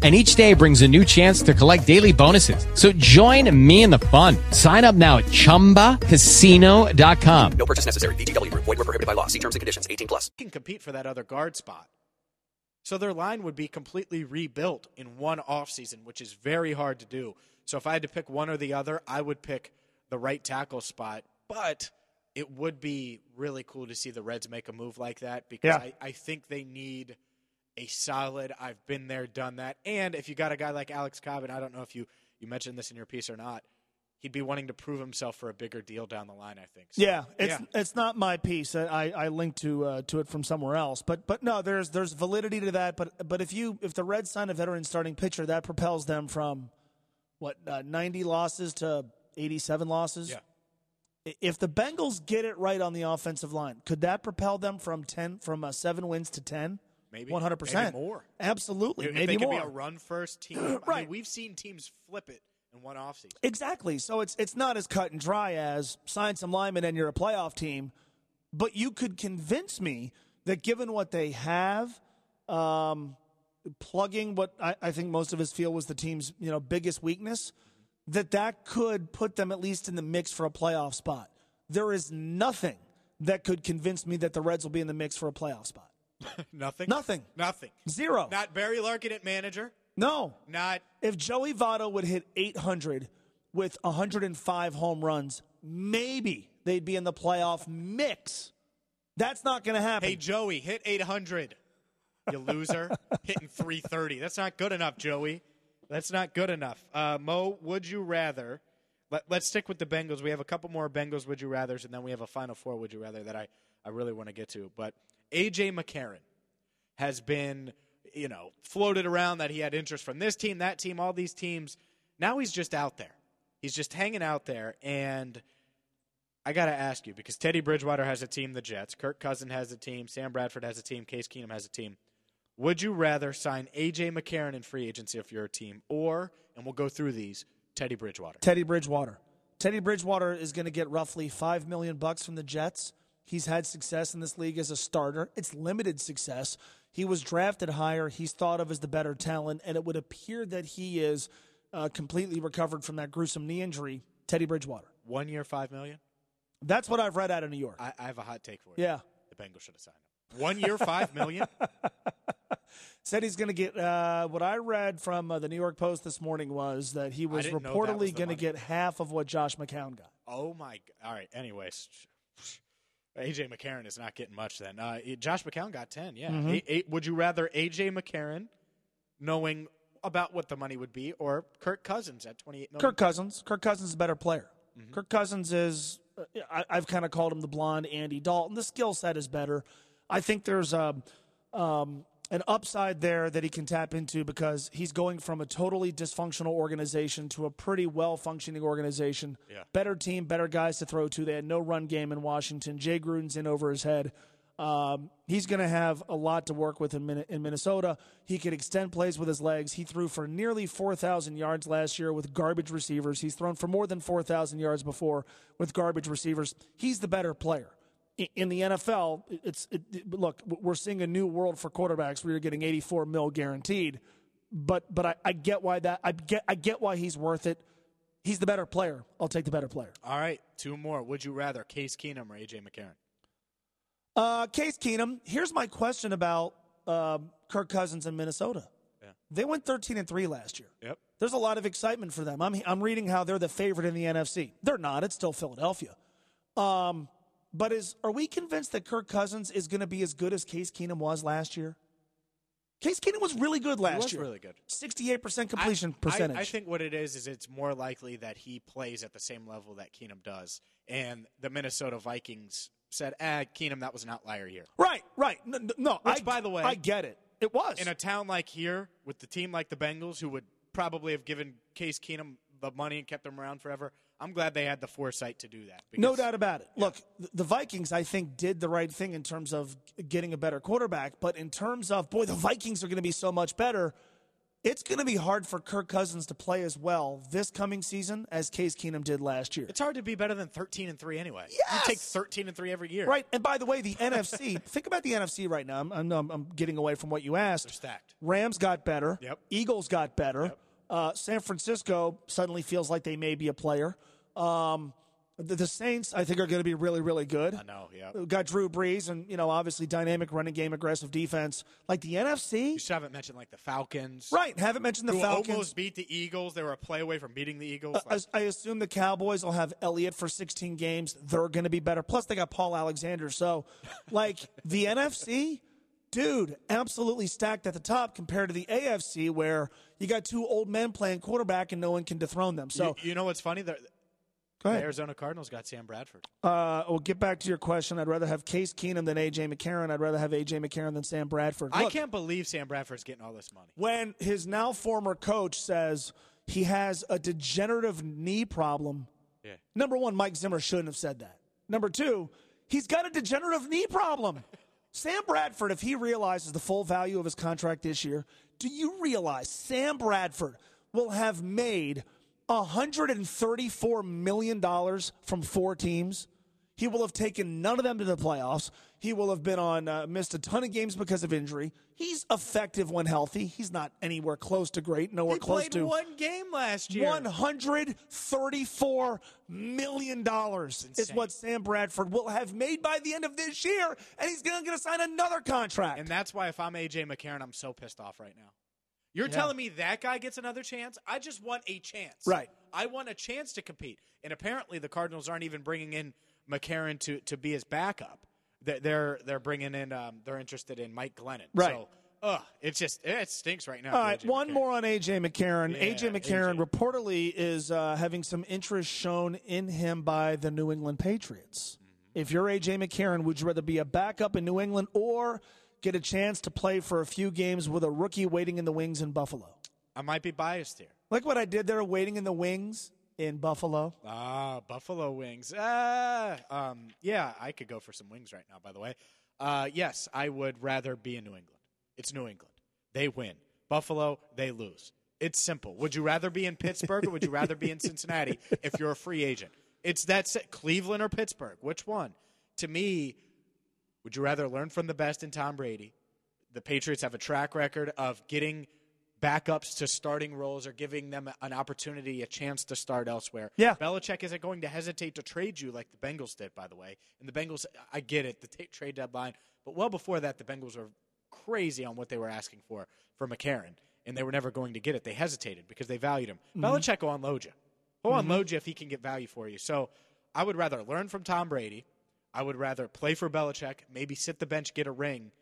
Speaker 5: And each day brings a new chance to collect daily bonuses. So join me in the fun. Sign up now at ChumbaCasino.com.
Speaker 6: No purchase necessary. VGW Group. Void were prohibited by law. See terms and conditions. 18 plus.
Speaker 2: can compete for that other guard spot. So their line would be completely rebuilt in one offseason, which is very hard to do. So if I had to pick one or the other, I would pick the right tackle spot. But it would be really cool to see the Reds make a move like that because
Speaker 3: Yeah.
Speaker 2: I, I think they need a solid, I've been there, done that. And if you got a guy like Alex Cobb, and I don't know if you, you mentioned this in your piece or not, he'd be wanting to prove himself for a bigger deal down the line, I think. So,
Speaker 3: Yeah, it's
Speaker 2: yeah.
Speaker 3: it's not my piece. I, I linked to uh, to it from somewhere else, but but no, there's there's validity to that. But but if you if the Reds sign a veteran starting pitcher, that propels them from what uh, 90 losses to 87 losses.
Speaker 2: Yeah.
Speaker 3: If the Bengals get it right on the offensive line, could that propel them from 10 from uh, seven wins to 10?
Speaker 2: Maybe.
Speaker 3: 100%.
Speaker 2: More.
Speaker 3: Absolutely.
Speaker 2: If
Speaker 3: maybe
Speaker 2: they could
Speaker 3: more.
Speaker 2: be a run first team. (clears throat) I mean,
Speaker 3: Right.
Speaker 2: we've seen teams flip it in one offseason.
Speaker 3: Exactly. So it's it's not as cut and dry as sign some linemen and you're a playoff team, but you could convince me that given what they have, um, plugging what I, I think most of us feel was the team's you know biggest weakness, that that could put them at least in the mix for a playoff spot. There is nothing that could convince me that the Reds will be in the mix for a playoff spot. (laughs)
Speaker 2: Nothing.
Speaker 3: Nothing.
Speaker 2: Nothing.
Speaker 3: Zero.
Speaker 2: Not Barry Larkin at manager.
Speaker 3: no.
Speaker 2: Not
Speaker 3: If Joey Votto would hit 800 with 105 home runs, maybe they'd be in the playoff mix. That's not going to happen.
Speaker 2: hey Joey hit 800. You loser, (laughs) hitting 330. That's not good enough, Joey. That's not good enough. Uh, Mo, would you rather? Let, let's stick with the Bengals. We have a couple more Bengals would you rather's, and then we have a final four would you rather that I, I really want to get to. But AJ McCarron has been, you know, floated around that he had interest from this team, that team, all these teams. Now he's just out there. He's just hanging out there. And I got to ask you because Teddy Bridgewater has a team, the Jets. Kirk Cousin has a team. Sam Bradford has a team. Case Keenum has a team. Would you rather sign AJ McCarron in free agency if you're a team, or, and we'll go through these, Teddy Bridgewater?
Speaker 3: Teddy Bridgewater. Teddy Bridgewater is going to get roughly 5 million bucks from the Jets. He's had success in this league as a starter. It's limited success. He was drafted higher. He's thought of as the better talent, and it would appear that he is uh, completely recovered from that gruesome knee injury. Teddy Bridgewater.
Speaker 2: One year, five million.
Speaker 3: That's what I've read out of New York.
Speaker 2: I, I have a hot take for you.
Speaker 3: Yeah.
Speaker 2: the Bengals should have signed him. One year, five million. (laughs)
Speaker 3: Said he's going to get. Uh, what I read from uh, the New York Post this morning was that he was
Speaker 2: didn't know that was
Speaker 3: reportedly going to get half of what Josh McCown got.
Speaker 2: Oh my! All right. Anyways, AJ McCarron is not getting much then. Uh, Josh McCown got ten. Yeah.
Speaker 3: Mm-hmm.
Speaker 2: A- a- would you rather AJ McCarron, knowing about what the money would be, or Kirk Cousins at twenty-eight million?
Speaker 3: Kirk Cousins. Kirk Cousins is a better player. Kirk Cousins is. Uh, I, I've kind of called him the blonde Andy Dalton. The skill set is better. I think there's a. Um, an upside there that he can tap into because he's going from a totally dysfunctional organization to a pretty well functioning organization.
Speaker 2: Yeah.
Speaker 3: Better team, better guys to throw to. They had no run game in Washington. Jay Gruden's in over his head. Um, he's going to have a lot to work with in, Min- in Minnesota. He could extend plays with his legs. He threw for nearly 4,000 yards last year with garbage receivers. He's thrown for more than 4,000 yards before with garbage receivers. He's the better player. In the NFL, it's it, look. We're seeing a new world for quarterbacks where you're getting 84 mil guaranteed, but but I, I get why that I get I get why he's worth it. He's the better player. I'll take the better player.
Speaker 2: All right, two more. Would you rather Case Keenum or AJ McCarron?
Speaker 3: Uh, Case Keenum, here's my question about uh, Kirk Cousins in Minnesota.
Speaker 2: Yeah.
Speaker 3: They went 13 and 3 last year.
Speaker 2: Yep.
Speaker 3: There's a lot of excitement for them. I'm, I'm reading how they're the favorite in the NFC. They're not. It's still Philadelphia. Um, but is are we convinced that Kirk Cousins is going to be as good as Case Keenum was last year? Case Keenum was really good last
Speaker 2: was
Speaker 3: year.
Speaker 2: really good.
Speaker 3: 68% completion
Speaker 2: I-
Speaker 3: percentage.
Speaker 2: I, I think what it is is it's more likely that he plays at the same level that Keenum does, and the Minnesota Vikings said, "Ah, Keenum, that was an outlier year."
Speaker 3: right, right. No, no, no,
Speaker 2: Which,
Speaker 3: I,
Speaker 2: by the way-
Speaker 3: I get it. It was.
Speaker 2: In a town like here, with the team like the Bengals, who would probably have given Case Keenum the money and kept him around forever, I'm glad they had the foresight to do that.
Speaker 3: No doubt about it. Look, the Vikings, I think, did the right thing in terms of getting a better quarterback. But in terms of, boy, the Vikings are going to be so much better, it's going to be hard for Kirk Cousins to play as well this coming season as Case Keenum did last year.
Speaker 2: It's hard to be better than 13 and three anyway.
Speaker 3: Yes!
Speaker 2: You take 13 and three every year.
Speaker 3: Right. And by the way, the NFC, (laughs) think about the NFC right now. I'm, I'm, I'm getting away from what you asked.
Speaker 2: They're stacked.
Speaker 3: Rams got better.
Speaker 2: Yep.
Speaker 3: Eagles got better.
Speaker 2: Yep.
Speaker 3: Uh, San Francisco suddenly feels like they may be a player. Um, the, the Saints, I think, are going to be really, really good.
Speaker 2: I know, yeah.
Speaker 3: We've got Drew Brees and, you know, obviously dynamic running game, aggressive defense. Like the NFC.
Speaker 2: You still haven't mentioned like the Falcons.
Speaker 3: right? Haven't mentioned the Falcons.
Speaker 2: almost beat the Eagles. They were a play away from beating the Eagles.
Speaker 3: I, I assume the Cowboys will have Elliott for 16 games. They're going to be better. Plus, they got Paul Alexander. So, like the NFC, dude, absolutely stacked at the top compared to the AFC, where you got two old men playing quarterback and no one can dethrone them. So,
Speaker 2: you, you know what's funny? The, the. Arizona Cardinals got Sam Bradford.
Speaker 3: Uh, we'll get back to your question. I'd rather have Case Keenum than AJ McCarron. I'd rather have AJ McCarron than Sam Bradford.
Speaker 2: I can't believe Sam Bradford's getting all this money.
Speaker 3: when his now former coach says he has a degenerative knee problem,
Speaker 2: Yeah.
Speaker 3: number one, Mike Zimmer shouldn't have said that. Number two, he's got a degenerative knee problem. (laughs) Sam Bradford, if he realizes the full value of his contract this year, do you realize Sam Bradford will have made $134 million from four teams? He will have taken none of them to the playoffs. He will have been on uh, missed a ton of games because of injury. He's effective when healthy. He's not anywhere close to great. Nowhere
Speaker 2: He
Speaker 3: close
Speaker 2: played
Speaker 3: to
Speaker 2: one game last year.
Speaker 3: one hundred thirty-four million dollars is what Sam Bradford will have made by the end of this year, and he's going to sign another contract.
Speaker 2: And that's why if I'm AJ McCarron, I'm so pissed off right now. You're telling me that guy gets another chance? I just want a chance.
Speaker 3: Right.
Speaker 2: I want a chance to compete. And apparently the Cardinals aren't even bringing in McCarron to, to be his backup. They're they're, they're bringing in um, they're interested in Mike Glennon.
Speaker 3: Right.
Speaker 2: So, ugh, it's just it stinks right now.
Speaker 3: All right, one
Speaker 2: McCarron.
Speaker 3: more on AJ McCarron.
Speaker 2: Yeah,
Speaker 3: AJ McCarron
Speaker 2: AJ.
Speaker 3: reportedly is uh, having some interest shown in him by the New England Patriots.
Speaker 2: Mm-hmm.
Speaker 3: If you're AJ McCarron, would you rather be a backup in New England or get a chance to play for a few games with a rookie waiting in the wings in Buffalo?
Speaker 2: I might be biased here.
Speaker 3: Like what I did there, waiting in the wings in Buffalo.
Speaker 2: Ah, Buffalo wings. Ah, um, yeah, I could go for some wings right now. By the way, uh, yes, I would rather be in New England. It's New England. They win. Buffalo, they lose. It's simple. Would you rather be in Pittsburgh or would you rather be in Cincinnati if you're a free agent? It's that si- Cleveland or Pittsburgh. Which one? To me, would you rather learn from the best in Tom Brady? The Patriots have a track record of getting backups to starting roles or giving them an opportunity, a chance to start elsewhere.
Speaker 3: Yeah.
Speaker 2: Belichick isn't going to hesitate to trade you like the Bengals did, by the way. And the Bengals, I get it, the t- trade deadline, but well before that, the Bengals were crazy on what they were asking for for McCarron, and they were never going to get it. They hesitated because they valued him. Mm-hmm. Belichick will unload you. He'll mm-hmm. unload you if he can get value for you. So I would rather learn from Tom Brady. I would rather play for Belichick, maybe sit the bench, get a ring.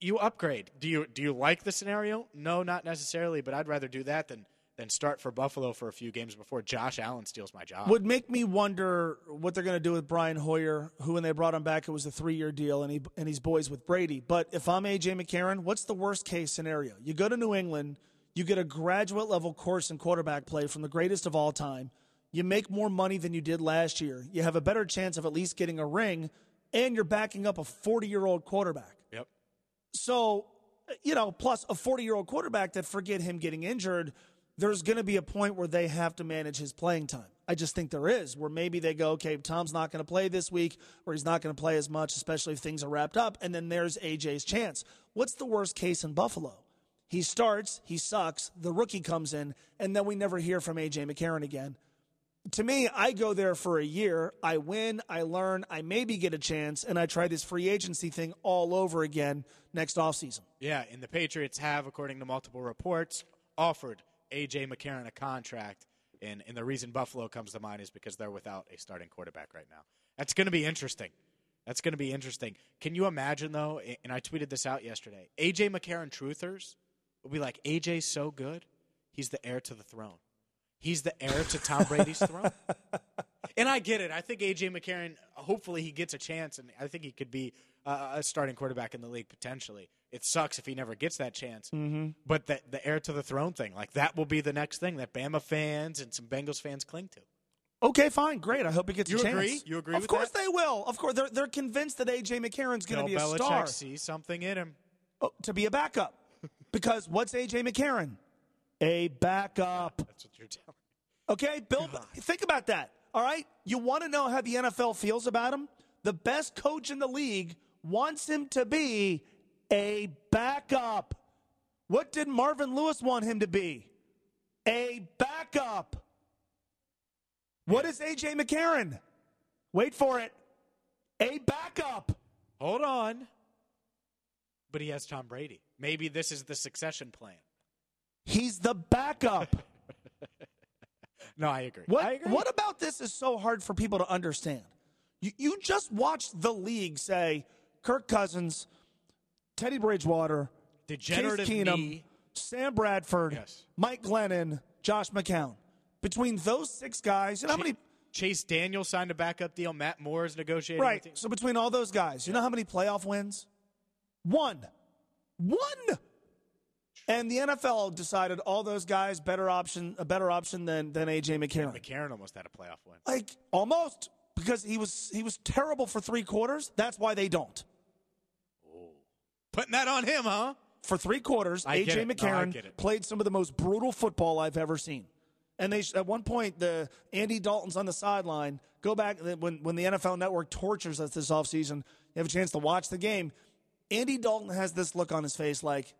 Speaker 2: You upgrade. Do you do you like the scenario? No, not necessarily, but I'd rather do that than than start for Buffalo for a few games before Josh Allen steals my job.
Speaker 3: Would make me wonder what they're going to do with Brian Hoyer, who when they brought him back, it was a three-year deal, and he and he's boys with Brady. But if I'm AJ McCarron, what's the worst case scenario? You go to New England, you get a graduate level course in quarterback play from the greatest of all time. You make more money than you did last year. You have a better chance of at least getting a ring, and you're backing up a 40-year-old quarterback. So, you know, plus a 40 year old quarterback that forget him getting injured, there's going to be a point where they have to manage his playing time. I just think there is, where maybe they go, okay, Tom's not going to play this week, or he's not going to play as much, especially if things are wrapped up. And then there's AJ's chance. What's the worst case in Buffalo? He starts, he sucks, the rookie comes in, and then we never hear from AJ McCarron again. To me, I go there for a year. I win, I learn, I maybe get a chance, and I try this free agency thing all over again next offseason.
Speaker 2: Yeah, and the Patriots have, according to multiple reports, offered A.J. McCarron a contract. And, and the reason Buffalo comes to mind is because they're without a starting quarterback right now. That's going to be interesting. That's going to be interesting. Can you imagine, though? And I tweeted this out yesterday. A.J. McCarron truthers will be like, A.J.'s so good, he's the heir to the throne. He's the heir to Tom Brady's throne. (laughs) And I get it. I think AJ McCarron. Hopefully, he gets a chance, and I think he could be uh, a starting quarterback in the league potentially. It sucks if he never gets that chance. Mm-hmm. But the, the heir to the throne thing, like that, will be the next thing that Bama fans and some Bengals fans cling to.
Speaker 3: Okay, fine, great. I hope he gets
Speaker 2: You
Speaker 3: a chance.
Speaker 2: agree? You agree
Speaker 3: Of course
Speaker 2: that?
Speaker 3: they will. Of course, they're they're convinced that AJ McCarron's going to be a
Speaker 2: Belichick
Speaker 3: star
Speaker 2: See something in him.
Speaker 3: oh, to be a backup. (laughs) because what's AJ McCarron? A backup.
Speaker 2: That's what you're telling.
Speaker 3: Okay, Bill, think about that. All right, you want to know how the NFL feels about him? The best coach in the league wants him to be a backup. What did Marvin Lewis want him to be? A backup. What is AJ McCarron? Wait for it. A backup.
Speaker 2: Hold on. But he has Tom Brady. Maybe this is the succession plan.
Speaker 3: He's the backup.
Speaker 2: No, I agree.
Speaker 3: What,
Speaker 2: I agree.
Speaker 3: what about this is so hard for people to understand? You, you just watched the league say Kirk Cousins, Teddy Bridgewater,
Speaker 2: Degenerative
Speaker 3: Case Keenum,
Speaker 2: knee.
Speaker 3: Sam Bradford,
Speaker 2: Yes.
Speaker 3: Mike Glennon, Josh McCown. Between those six guys, you know how many?
Speaker 2: Chase Daniel signed a backup deal. Matt Moore is negotiating.
Speaker 3: Right. So between all those guys, you know how many playoff wins? One. One. And the NFL decided all those guys better option, a better option than than AJ McCarron.
Speaker 2: McCarron almost had a playoff win.
Speaker 3: Like almost because he was he was terrible for three quarters. That's why they don't. Oh.
Speaker 2: Putting that on him, huh?
Speaker 3: For three quarters,
Speaker 2: I
Speaker 3: AJ
Speaker 2: it. No,
Speaker 3: McCarron played some of the most brutal football I've ever seen. And they at one point the Andy Dalton's on the sideline. Go back when when the NFL Network tortures us this offseason, you have a chance to watch the game. Andy Dalton has this look on his face like,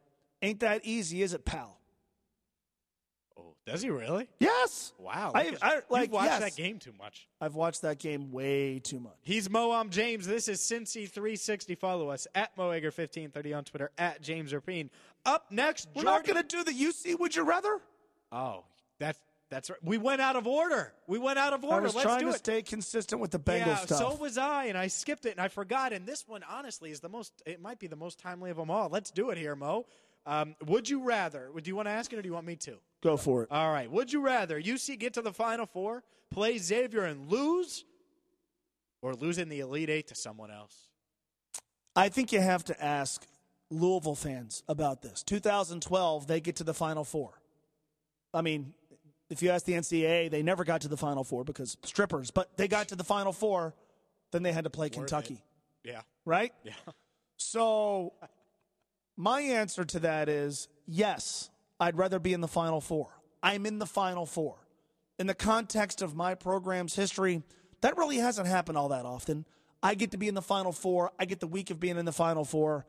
Speaker 3: "Ain't that easy, is it, pal?"
Speaker 2: Oh, does he really?
Speaker 3: Yes.
Speaker 2: Wow.
Speaker 3: I, I like
Speaker 2: You've watched
Speaker 3: yes.
Speaker 2: that game too much.
Speaker 3: I've watched that game way too much.
Speaker 2: He's Moam James. This is Cincy 360. Follow us at Moeger1530 on Twitter at James Rapien. Up next,
Speaker 3: We're
Speaker 2: Jordy.
Speaker 3: not going to do the UC. Would you rather?
Speaker 2: Oh, that's that's right. We went out of order. We went out of
Speaker 3: I
Speaker 2: order.
Speaker 3: was
Speaker 2: Let's
Speaker 3: trying to
Speaker 2: it.
Speaker 3: stay consistent with the Bengals
Speaker 2: yeah,
Speaker 3: stuff.
Speaker 2: so was I, and I skipped it and I forgot. And this one, honestly, is the most. It might be the most timely of them all. Let's do it here, Mo. Um, would you rather? Do you want to ask it, or do you want me to?
Speaker 3: Go for it.
Speaker 2: All right. Would you rather UC get to the Final Four, play Xavier, and lose, or lose in the Elite Eight to someone else?
Speaker 3: I think you have to ask Louisville fans about this. 2012, they get to the Final Four. I mean, if you ask the NCAA, they never got to the Final Four because strippers, but they got to the Final Four, then they had to play Kentucky,
Speaker 2: Yeah.
Speaker 3: right?
Speaker 2: Yeah.
Speaker 3: So, my answer to that is yes, I'd rather be in the Final Four. I'm in the Final Four. In the context of my program's history, that really hasn't happened all that often. I get to be in the Final Four. I get the week of being in the Final Four.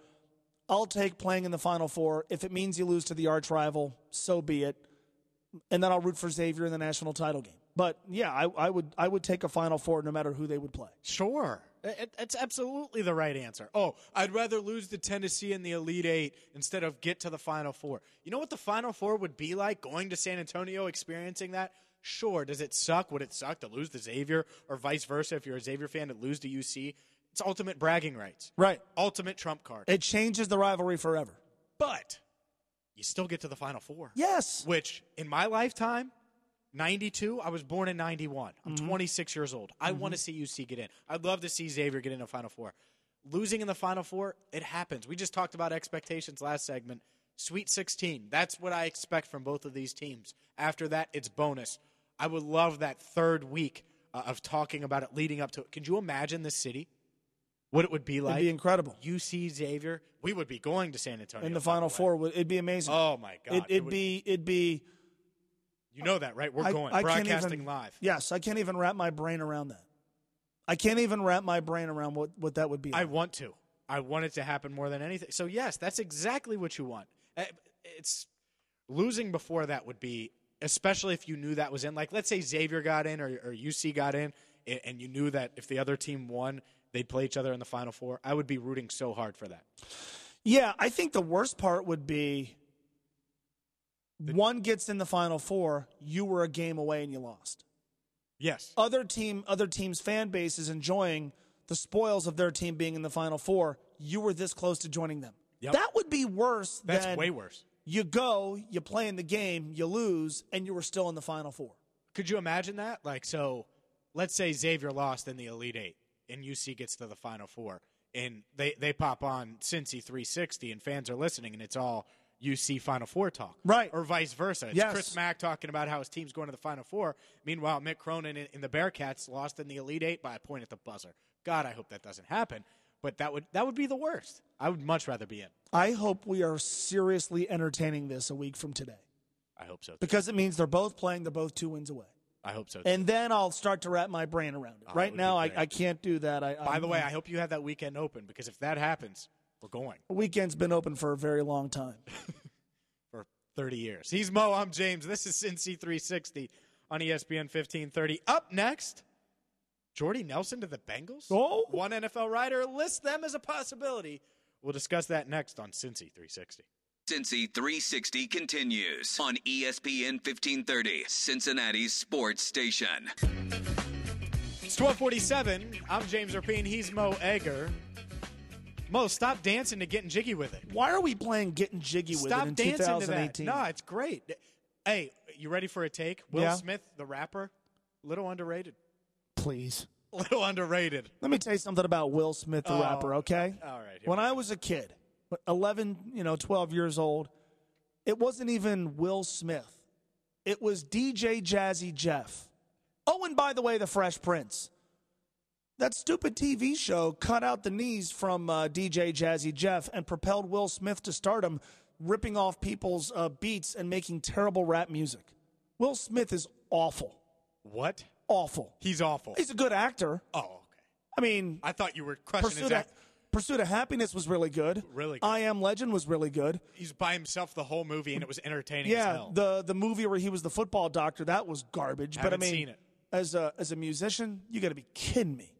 Speaker 3: I'll take playing in the Final Four. If it means you lose to the arch rival, so be it. And then I'll root for Xavier in the national title game. But yeah, I, I would I would take a Final Four no matter who they would play.
Speaker 2: Sure. It, it's absolutely the right answer. Oh, I'd rather lose to Tennessee in the Elite Eight instead of get to the Final Four. You know what the Final Four would be like going to San Antonio, experiencing that? Sure. Does it suck? Would it suck to lose to Xavier or vice versa if you're a Xavier fan to lose to UC? It's ultimate bragging rights.
Speaker 3: Right.
Speaker 2: Ultimate trump card.
Speaker 3: It changes the rivalry forever.
Speaker 2: but you still get to the Final Four.
Speaker 3: Yes.
Speaker 2: Which, in my lifetime, 92, I was born in 91. I'm
Speaker 3: Mm-hmm.
Speaker 2: 26 years old. I want to see UC get in. I'd love to see Xavier get in a Final Four. Losing in the Final Four, it happens. We just talked about expectations last segment. Sweet 16, that's what I expect from both of these teams. After that, it's bonus. I would love that third week uh, of talking about it leading up to it. Could you imagine the city? What it would be like?
Speaker 3: It'd be incredible.
Speaker 2: UC Xavier. We would be going to San Antonio
Speaker 3: in the Final. Four, it'd be amazing.
Speaker 2: Oh my God!
Speaker 3: It,
Speaker 2: would-
Speaker 3: be it'd be.
Speaker 2: You know that, right? We're
Speaker 3: I-
Speaker 2: going
Speaker 3: I
Speaker 2: broadcasting
Speaker 3: even-
Speaker 2: live.
Speaker 3: Yes, I can't even wrap my brain around that. I can't even wrap my brain around what, what that would be.
Speaker 2: I want to. I want it to happen more than anything. So yes, that's exactly what you want. Uh, It's losing before that would be especially if you knew that was in. Like, let's say Xavier got in or, or UC got in, and you knew that if the other team won, they'd play each other in the Final Four. I would be rooting so hard for that.
Speaker 3: Yeah, I think the worst part would be one gets in the final four, you were a game away and you lost.
Speaker 2: Yes.
Speaker 3: Other team other teams fan base is enjoying the spoils of their team being in the final four. You were this close to joining them.
Speaker 2: Yep.
Speaker 3: That would be worse
Speaker 2: That's way worse.
Speaker 3: you go, you play in the game, you lose, and you were still in the final four.
Speaker 2: Could you imagine that? Like, so let's say Xavier lost in the Elite Eight and UC gets to the Final Four and they, they pop on Cincy 360 and fans are listening and it's all UC Final Four talk.
Speaker 3: Right.
Speaker 2: Or vice versa. It's
Speaker 3: Yes.
Speaker 2: Chris Mack talking about how his team's going to the Final Four. Meanwhile, Mick Cronin in, the Bearcats lost in the Elite Eight by a point at the buzzer. God, I hope that doesn't happen. But that would that would be the worst. I would much rather be in.
Speaker 3: I hope we are seriously entertaining this a week from today
Speaker 2: I hope so. Too.
Speaker 3: because it means they're both playing, they're both two wins away.
Speaker 2: I hope so. Too.
Speaker 3: And then I'll start to wrap my brain around it.
Speaker 2: Oh,
Speaker 3: right
Speaker 2: that would be
Speaker 3: now, I. I can't do that. I,
Speaker 2: By
Speaker 3: I'm-
Speaker 2: the way, I hope you have that weekend open because if that happens, we're going.
Speaker 3: the weekend's been open for a very long time. (laughs)
Speaker 2: for 30 years. He's Mo. I'm James. This is Cincy 360 on ESPN 1530. Up next, Jordy Nelson to the Bengals.
Speaker 3: Oh.
Speaker 2: One NFL writer lists them as a possibility. We'll discuss that next on Cincy 360.
Speaker 1: Cincy 360 continues on ESPN 1530, Cincinnati's sports station.
Speaker 2: It's 1247. I'm James Rapien. He's Mo Egger. Mo, stop dancing to getting jiggy with it.
Speaker 3: Why are we playing getting jiggy with
Speaker 2: Stop
Speaker 3: it in
Speaker 2: dancing to that.
Speaker 3: 2018?
Speaker 2: No, it's great. Hey, you ready for a take? Will
Speaker 3: Yeah.
Speaker 2: Smith, the rapper, little underrated.
Speaker 3: Please. (laughs)
Speaker 2: Little underrated.
Speaker 3: Let me tell you something about Will Smith, the
Speaker 2: Oh,
Speaker 3: rapper, okay?
Speaker 2: all right,
Speaker 3: When I was a kid, 11, you know, 12 years old, it wasn't even Will Smith. It was DJ Jazzy Jeff. Oh, and by the way, the Fresh Prince. That stupid TV show cut out the knees from uh, DJ Jazzy Jeff and propelled Will Smith to stardom, ripping off people's uh, beats and making terrible rap music. Will Smith is awful.
Speaker 2: What?
Speaker 3: Awful.
Speaker 2: He's awful.
Speaker 3: He's a good actor.
Speaker 2: oh, okay.
Speaker 3: I mean,
Speaker 2: I thought you were crushing his
Speaker 3: Pursuit of,
Speaker 2: act.
Speaker 3: Pursuit of Happiness was really good.
Speaker 2: Really good.
Speaker 3: I Am Legend was really good.
Speaker 2: He's by himself the whole movie, and it was entertaining as
Speaker 3: Yeah, the the movie where he was the football doctor that was garbage. but I mean,
Speaker 2: seen it.
Speaker 3: as a as a musician, you got to be kidding me.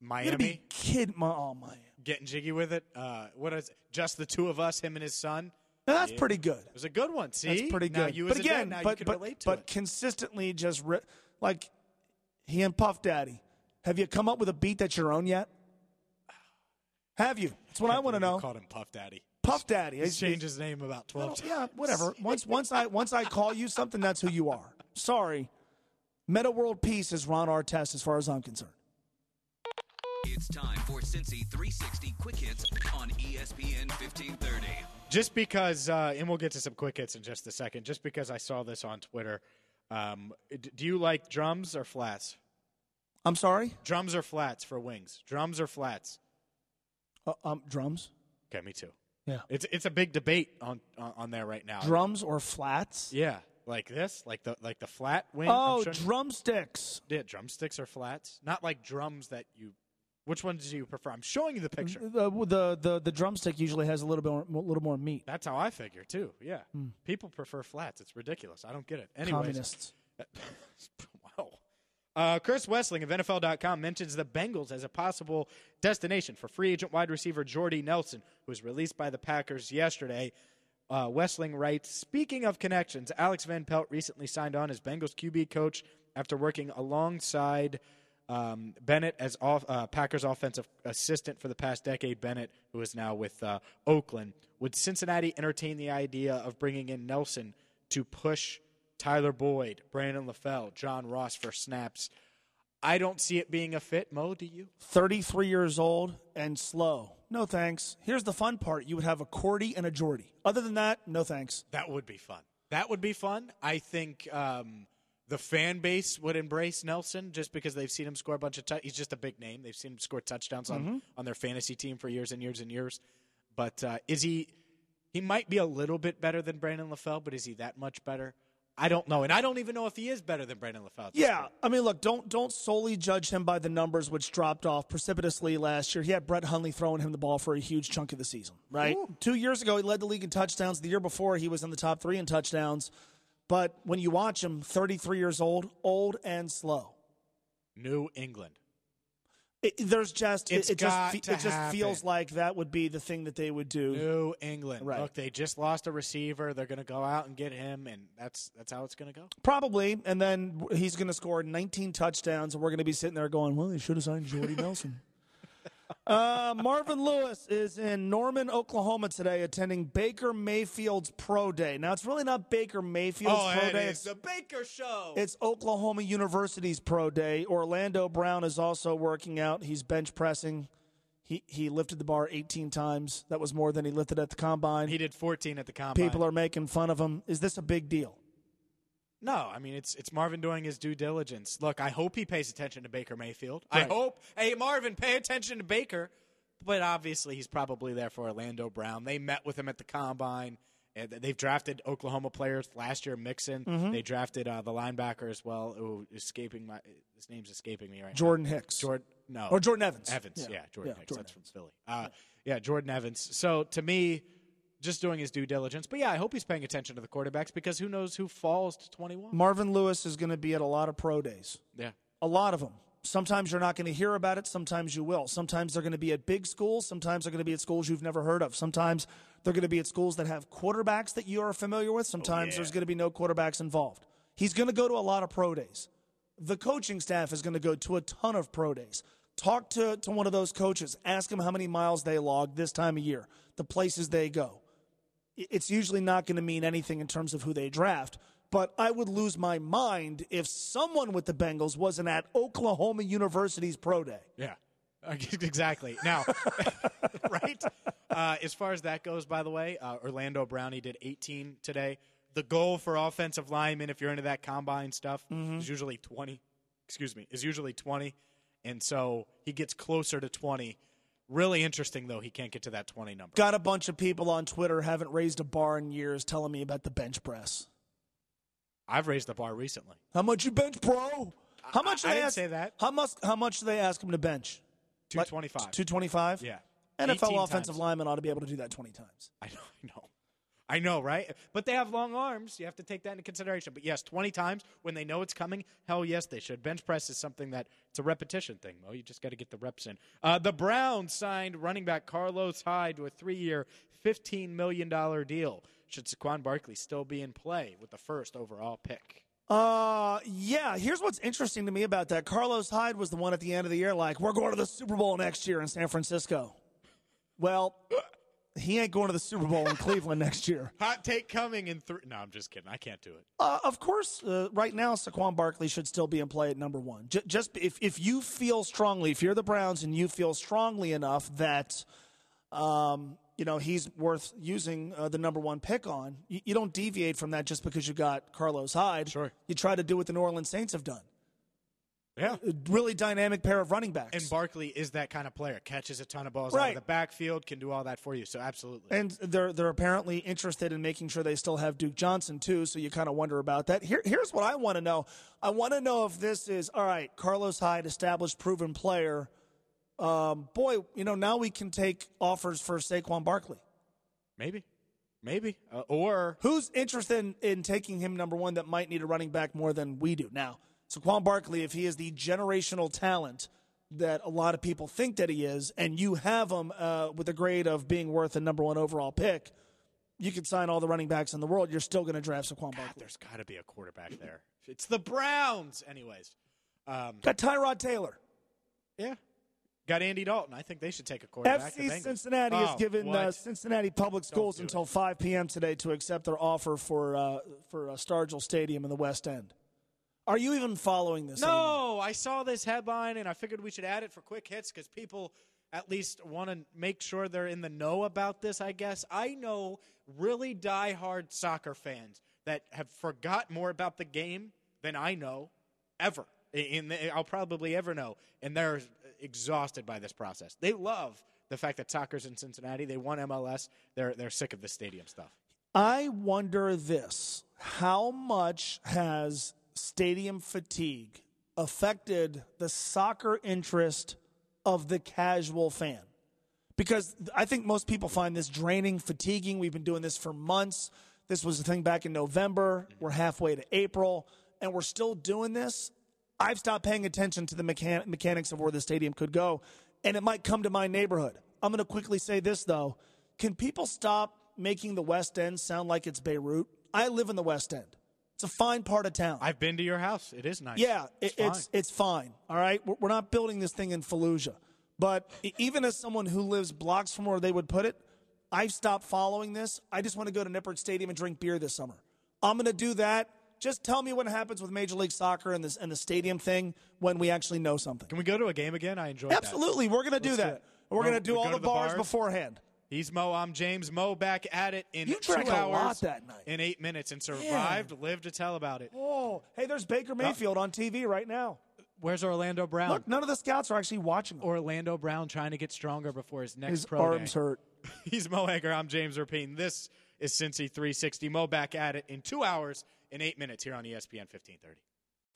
Speaker 3: You
Speaker 2: Miami
Speaker 3: be kidding my oh my.
Speaker 2: getting jiggy with it. Uh, what is it? just the two of us, him and his son?
Speaker 3: Now, that's pretty good.
Speaker 2: It was a good one. See,
Speaker 3: That's pretty good. but again,
Speaker 2: dad,
Speaker 3: but but,
Speaker 2: relate to
Speaker 3: but consistently just ri- like he and Puff Daddy. Have you come up with a beat that's your own yet? Have you? That's what I want to know.
Speaker 2: Called him Puff Daddy.
Speaker 3: Puff Daddy.
Speaker 2: He's
Speaker 3: He's-
Speaker 2: changed his name about twelve times.
Speaker 3: yeah, whatever. Once once I once I call you something, that's who you are. Sorry. Meta World Peace is Ron Artest as far as I'm concerned.
Speaker 1: It's time for Cincy 360 Quick Hits on ESPN 1530.
Speaker 2: Just because, uh, and we'll get to some quick hits in just a second. Just because I saw this on Twitter, um, do you like drums or flats?
Speaker 3: I'm sorry.
Speaker 2: Drums or flats for wings? Drums or flats?
Speaker 3: Uh, um, drums.
Speaker 2: Okay, me too.
Speaker 3: Yeah.
Speaker 2: It's it's a big debate on on, on there right now.
Speaker 3: Drums or flats?
Speaker 2: Yeah, like this, like the like the flat wing.
Speaker 3: Oh,
Speaker 2: sure-
Speaker 3: drumsticks.
Speaker 2: yeah, drumsticks are flats, not like drums that you. Which one do you prefer? I'm showing you the picture.
Speaker 3: The, the the the drumstick usually has a little bit more, a little more meat.
Speaker 2: That's how I figure too. Yeah, people prefer flats. It's ridiculous. I don't get it. Anyways,
Speaker 3: Communists. (laughs)
Speaker 2: wow. Uh, Chris Wesseling of NFL.com mentions the Bengals as a possible destination for free agent wide receiver Jordy Nelson, who was released by the Packers yesterday. Uh, Wesseling writes Speaking of connections, Alex Van Pelt recently signed on as Bengals QB coach after working alongside um, Bennett as off, uh, Packers offensive assistant for the past decade. Bennett, who is now with uh, Oakland. Would Cincinnati entertain the idea of bringing in Nelson to push Tyler Boyd, Brandon LaFell, John Ross for snaps? I don't see it being a fit. Mo, do you?
Speaker 3: 33 years old and slow. No thanks. Here's the fun part: you would have a Cordy and a Jordy. Other than that, no thanks.
Speaker 2: That would be fun. That would be fun. I think um, the fan base would embrace Nelson just because they've seen him score a bunch of. tou- he's just a big name. They've seen him score touchdowns on on their fantasy team for years and years and years. But uh, is he? He might be a little bit better than Brandon LaFell, but is he that much better? I don't know, and I don't even know if he is better than Brandon LaFell.
Speaker 3: Yeah,
Speaker 2: point.
Speaker 3: I mean, look, don't don't solely judge him by the numbers, which dropped off precipitously last year. He had Brett Hundley throwing him the ball for a huge chunk of the season, right? Two years ago, he led the league in touchdowns. The year before, he was in the top three in touchdowns. But when you watch him, 33 years old, old and slow.
Speaker 2: New England.
Speaker 3: It, there's just it, it just it just feels like that would be the thing that they would do.
Speaker 2: New England.
Speaker 3: Right.
Speaker 2: Look, they just lost a receiver. They're going to go out and get him, and that's that's how it's going to go.
Speaker 3: Probably, and then he's going to score 19 touchdowns, and we're going to be sitting there going, "Well, they should have signed Jordy Nelson." (laughs) Uh, Marvin Lewis is in Norman, Oklahoma today, attending Baker Mayfield's pro day. Now, it's really not Baker Mayfield's
Speaker 2: Oh,
Speaker 3: pro day; it's,
Speaker 2: the Baker Show.
Speaker 3: it's Oklahoma University's pro day. Orlando Brown is also working out. He's bench pressing. He he lifted the bar 18 times. That was more than he lifted at the combine.
Speaker 2: he did 14 at the combine.
Speaker 3: People are making fun of him. Is this a big deal?
Speaker 2: No, I mean it's it's Marvin doing his due diligence. Look, I hope he pays attention to Baker Mayfield.
Speaker 3: Right.
Speaker 2: I hope, hey Marvin, pay attention to Baker. But obviously, he's probably there for Orlando Brown. They met with him at the combine. And they've drafted Oklahoma players last year. Mixon.
Speaker 3: Mm-hmm.
Speaker 2: They drafted uh, the linebacker as well. Who escaping my his name's escaping me right
Speaker 3: Jordan
Speaker 2: now.
Speaker 3: Hicks.
Speaker 2: Jordan. No.
Speaker 3: Or Jordan Evans.
Speaker 2: Evans. Yeah, Jordan
Speaker 3: Yeah,
Speaker 2: Hicks.
Speaker 3: Jordan
Speaker 2: That's from Philly. Uh, yeah, Jordan Evans. So to me, just doing his due diligence. But yeah, I hope he's paying attention to the quarterbacks because who knows who falls to 21.
Speaker 3: Marvin Lewis is going to be at a lot of pro days.
Speaker 2: Yeah.
Speaker 3: A lot of them. Sometimes you're not going to hear about it. Sometimes you will. Sometimes they're going to be at big schools. Sometimes they're going to be at schools you've never heard of. Sometimes they're going to be at schools that have quarterbacks that you are familiar with. Sometimes oh, there's going to be no quarterbacks involved. He's going to go to a lot of pro days. The coaching staff is going to go to a ton of pro days. Talk to, to one of those coaches. Ask them how many miles they log this time of year, the places they go it's usually not going to mean anything in terms of who they draft. But I would lose my mind if someone with the Bengals wasn't at Oklahoma University's pro day.
Speaker 2: Yeah, (laughs) exactly. Now, (laughs) right? Uh, as far as that goes, by the way, uh, Orlando Brownie did 18 today. The goal for offensive linemen, if you're into that combine stuff, is usually 20. Excuse me, is usually 20, and so he gets closer to 20. Really interesting, though, he can't get to that 20 number.
Speaker 3: Got a bunch of people on Twitter haven't raised a bar in years telling me about the bench press.
Speaker 2: I've raised the bar recently.
Speaker 3: How much you bench, bro? How much?
Speaker 2: I
Speaker 3: do they ask,
Speaker 2: say that.
Speaker 3: How much? How much do they ask him to bench?
Speaker 2: 225.
Speaker 3: Two twenty-five.
Speaker 2: Yeah.
Speaker 3: NFL offensive
Speaker 2: times.
Speaker 3: lineman ought to be able to do that twenty times.
Speaker 2: I know, I know. I know, right? But they have long arms. You have to take that into consideration. But yes, 20 times when they know it's coming, hell yes, they should. Bench press is something that it's a repetition thing, Mo. You just got to get the reps in. Uh, the Browns signed running back Carlos Hyde to a three year, $15 million deal. Should Saquon Barkley still be in play with the first overall pick?
Speaker 3: Uh, yeah. Here's what's interesting to me about that. Carlos Hyde was the one at the end of the year, like, we're going to the Super Bowl next year in San Francisco. Well, he ain't going to the Super Bowl in (laughs) Cleveland next year.
Speaker 2: Hot take coming in three. No, I'm just kidding. I can't do it.
Speaker 3: Uh, of course, uh, right now, Saquon Barkley should still be in play at number one. J- just if, if you feel strongly, if you're the Browns and you feel strongly enough that, um, you know, he's worth using uh, the number one pick on, you, you don't deviate from that just because you got Carlos Hyde.
Speaker 2: Sure.
Speaker 3: You try to do what the New Orleans Saints have done.
Speaker 2: Yeah.
Speaker 3: Really dynamic pair of running backs.
Speaker 2: And Barkley is that kind of player. Catches a ton of balls out of the backfield, can do all that for you. So absolutely.
Speaker 3: And they're they're apparently interested in making sure they still have Duke Johnson too. So you kind of wonder about that. Here, here's what I want to know. I want to know if this is all right. Carlos Hyde, established, proven player. Um, boy, you know now we can take offers for Saquon Barkley.
Speaker 2: Maybe. Maybe. Uh, or
Speaker 3: Who's interested in, in taking him number one that might need a running back more than we do now? Saquon Barkley, if he is the generational talent that a lot of people think that he is, and you have him uh, with a grade of being worth a number one overall pick, you can sign all the running backs in the world. You're still going to draft Saquon
Speaker 2: God,
Speaker 3: Barkley.
Speaker 2: there's got to be a quarterback there. It's the Browns. Anyways. Um,
Speaker 3: Got Tyrod Taylor.
Speaker 2: yeah. Got Andy Dalton. I think they should take a quarterback.
Speaker 3: FC. Cincinnati
Speaker 2: Oh,
Speaker 3: has given uh, Cincinnati Public Schools
Speaker 2: do
Speaker 3: until 5 p.m. today to accept their offer for uh, for uh, Stargel Stadium in the West End. Are you even following this? anymore?
Speaker 2: No, I saw this headline and I figured we should add it for quick hits because people at least want to make sure they're in the know about this. I guess I know really diehard soccer fans that have forgot more about the game than I know ever. In the, I'll probably ever know, and they're exhausted by this process. They love the fact that soccer's in Cincinnati. They won MLS. They're they're sick of the stadium stuff.
Speaker 3: I wonder this: How much has stadium fatigue affected the soccer interest of the casual fan? Because I think most people find this draining, fatiguing. We've been doing this for months. This was a thing back in November. Mm-hmm. We're halfway to April, and we're still doing this. I've stopped paying attention to the mechan- mechanics of where the stadium could go, and it might come to my neighborhood. I'm going to quickly say this, though. Can people stop making the West End sound like it's Beirut? I live in the West End. It's a fine part of town.
Speaker 2: I've been to your house. It is nice.
Speaker 3: Yeah,
Speaker 2: it's
Speaker 3: it, it's, it's fine. All right, we're, we're not building this thing in Fallujah, but even as someone who lives blocks from where they would put it, I've stopped following this. I just want to go to Nippert Stadium and drink beer this summer. I'm going to do that. Just tell me what happens with Major League Soccer and this and the stadium thing when we actually know something.
Speaker 2: Can we go to a game again? I that.
Speaker 3: Absolutely, we're going to do
Speaker 2: Let's
Speaker 3: that. We're going to do all the,
Speaker 2: the
Speaker 3: bars,
Speaker 2: bars?
Speaker 3: beforehand.
Speaker 2: He's Mo. I'm James. Mo back at it in
Speaker 3: You
Speaker 2: two hours
Speaker 3: lot that night.
Speaker 2: in eight minutes and survived, Live to tell about it.
Speaker 3: Oh, hey, there's Baker uh, Mayfield on TV right now.
Speaker 2: Where's Orlando Brown?
Speaker 3: Look, none of the scouts are actually watching. Him.
Speaker 2: Orlando Brown trying to get stronger before his next
Speaker 3: His
Speaker 2: pro
Speaker 3: arms
Speaker 2: day.
Speaker 3: hurt. (laughs)
Speaker 2: He's Mo Egger. I'm James Rapien. This is Cincy 360. Mo back at it in two hours in eight minutes here on ESPN 1530.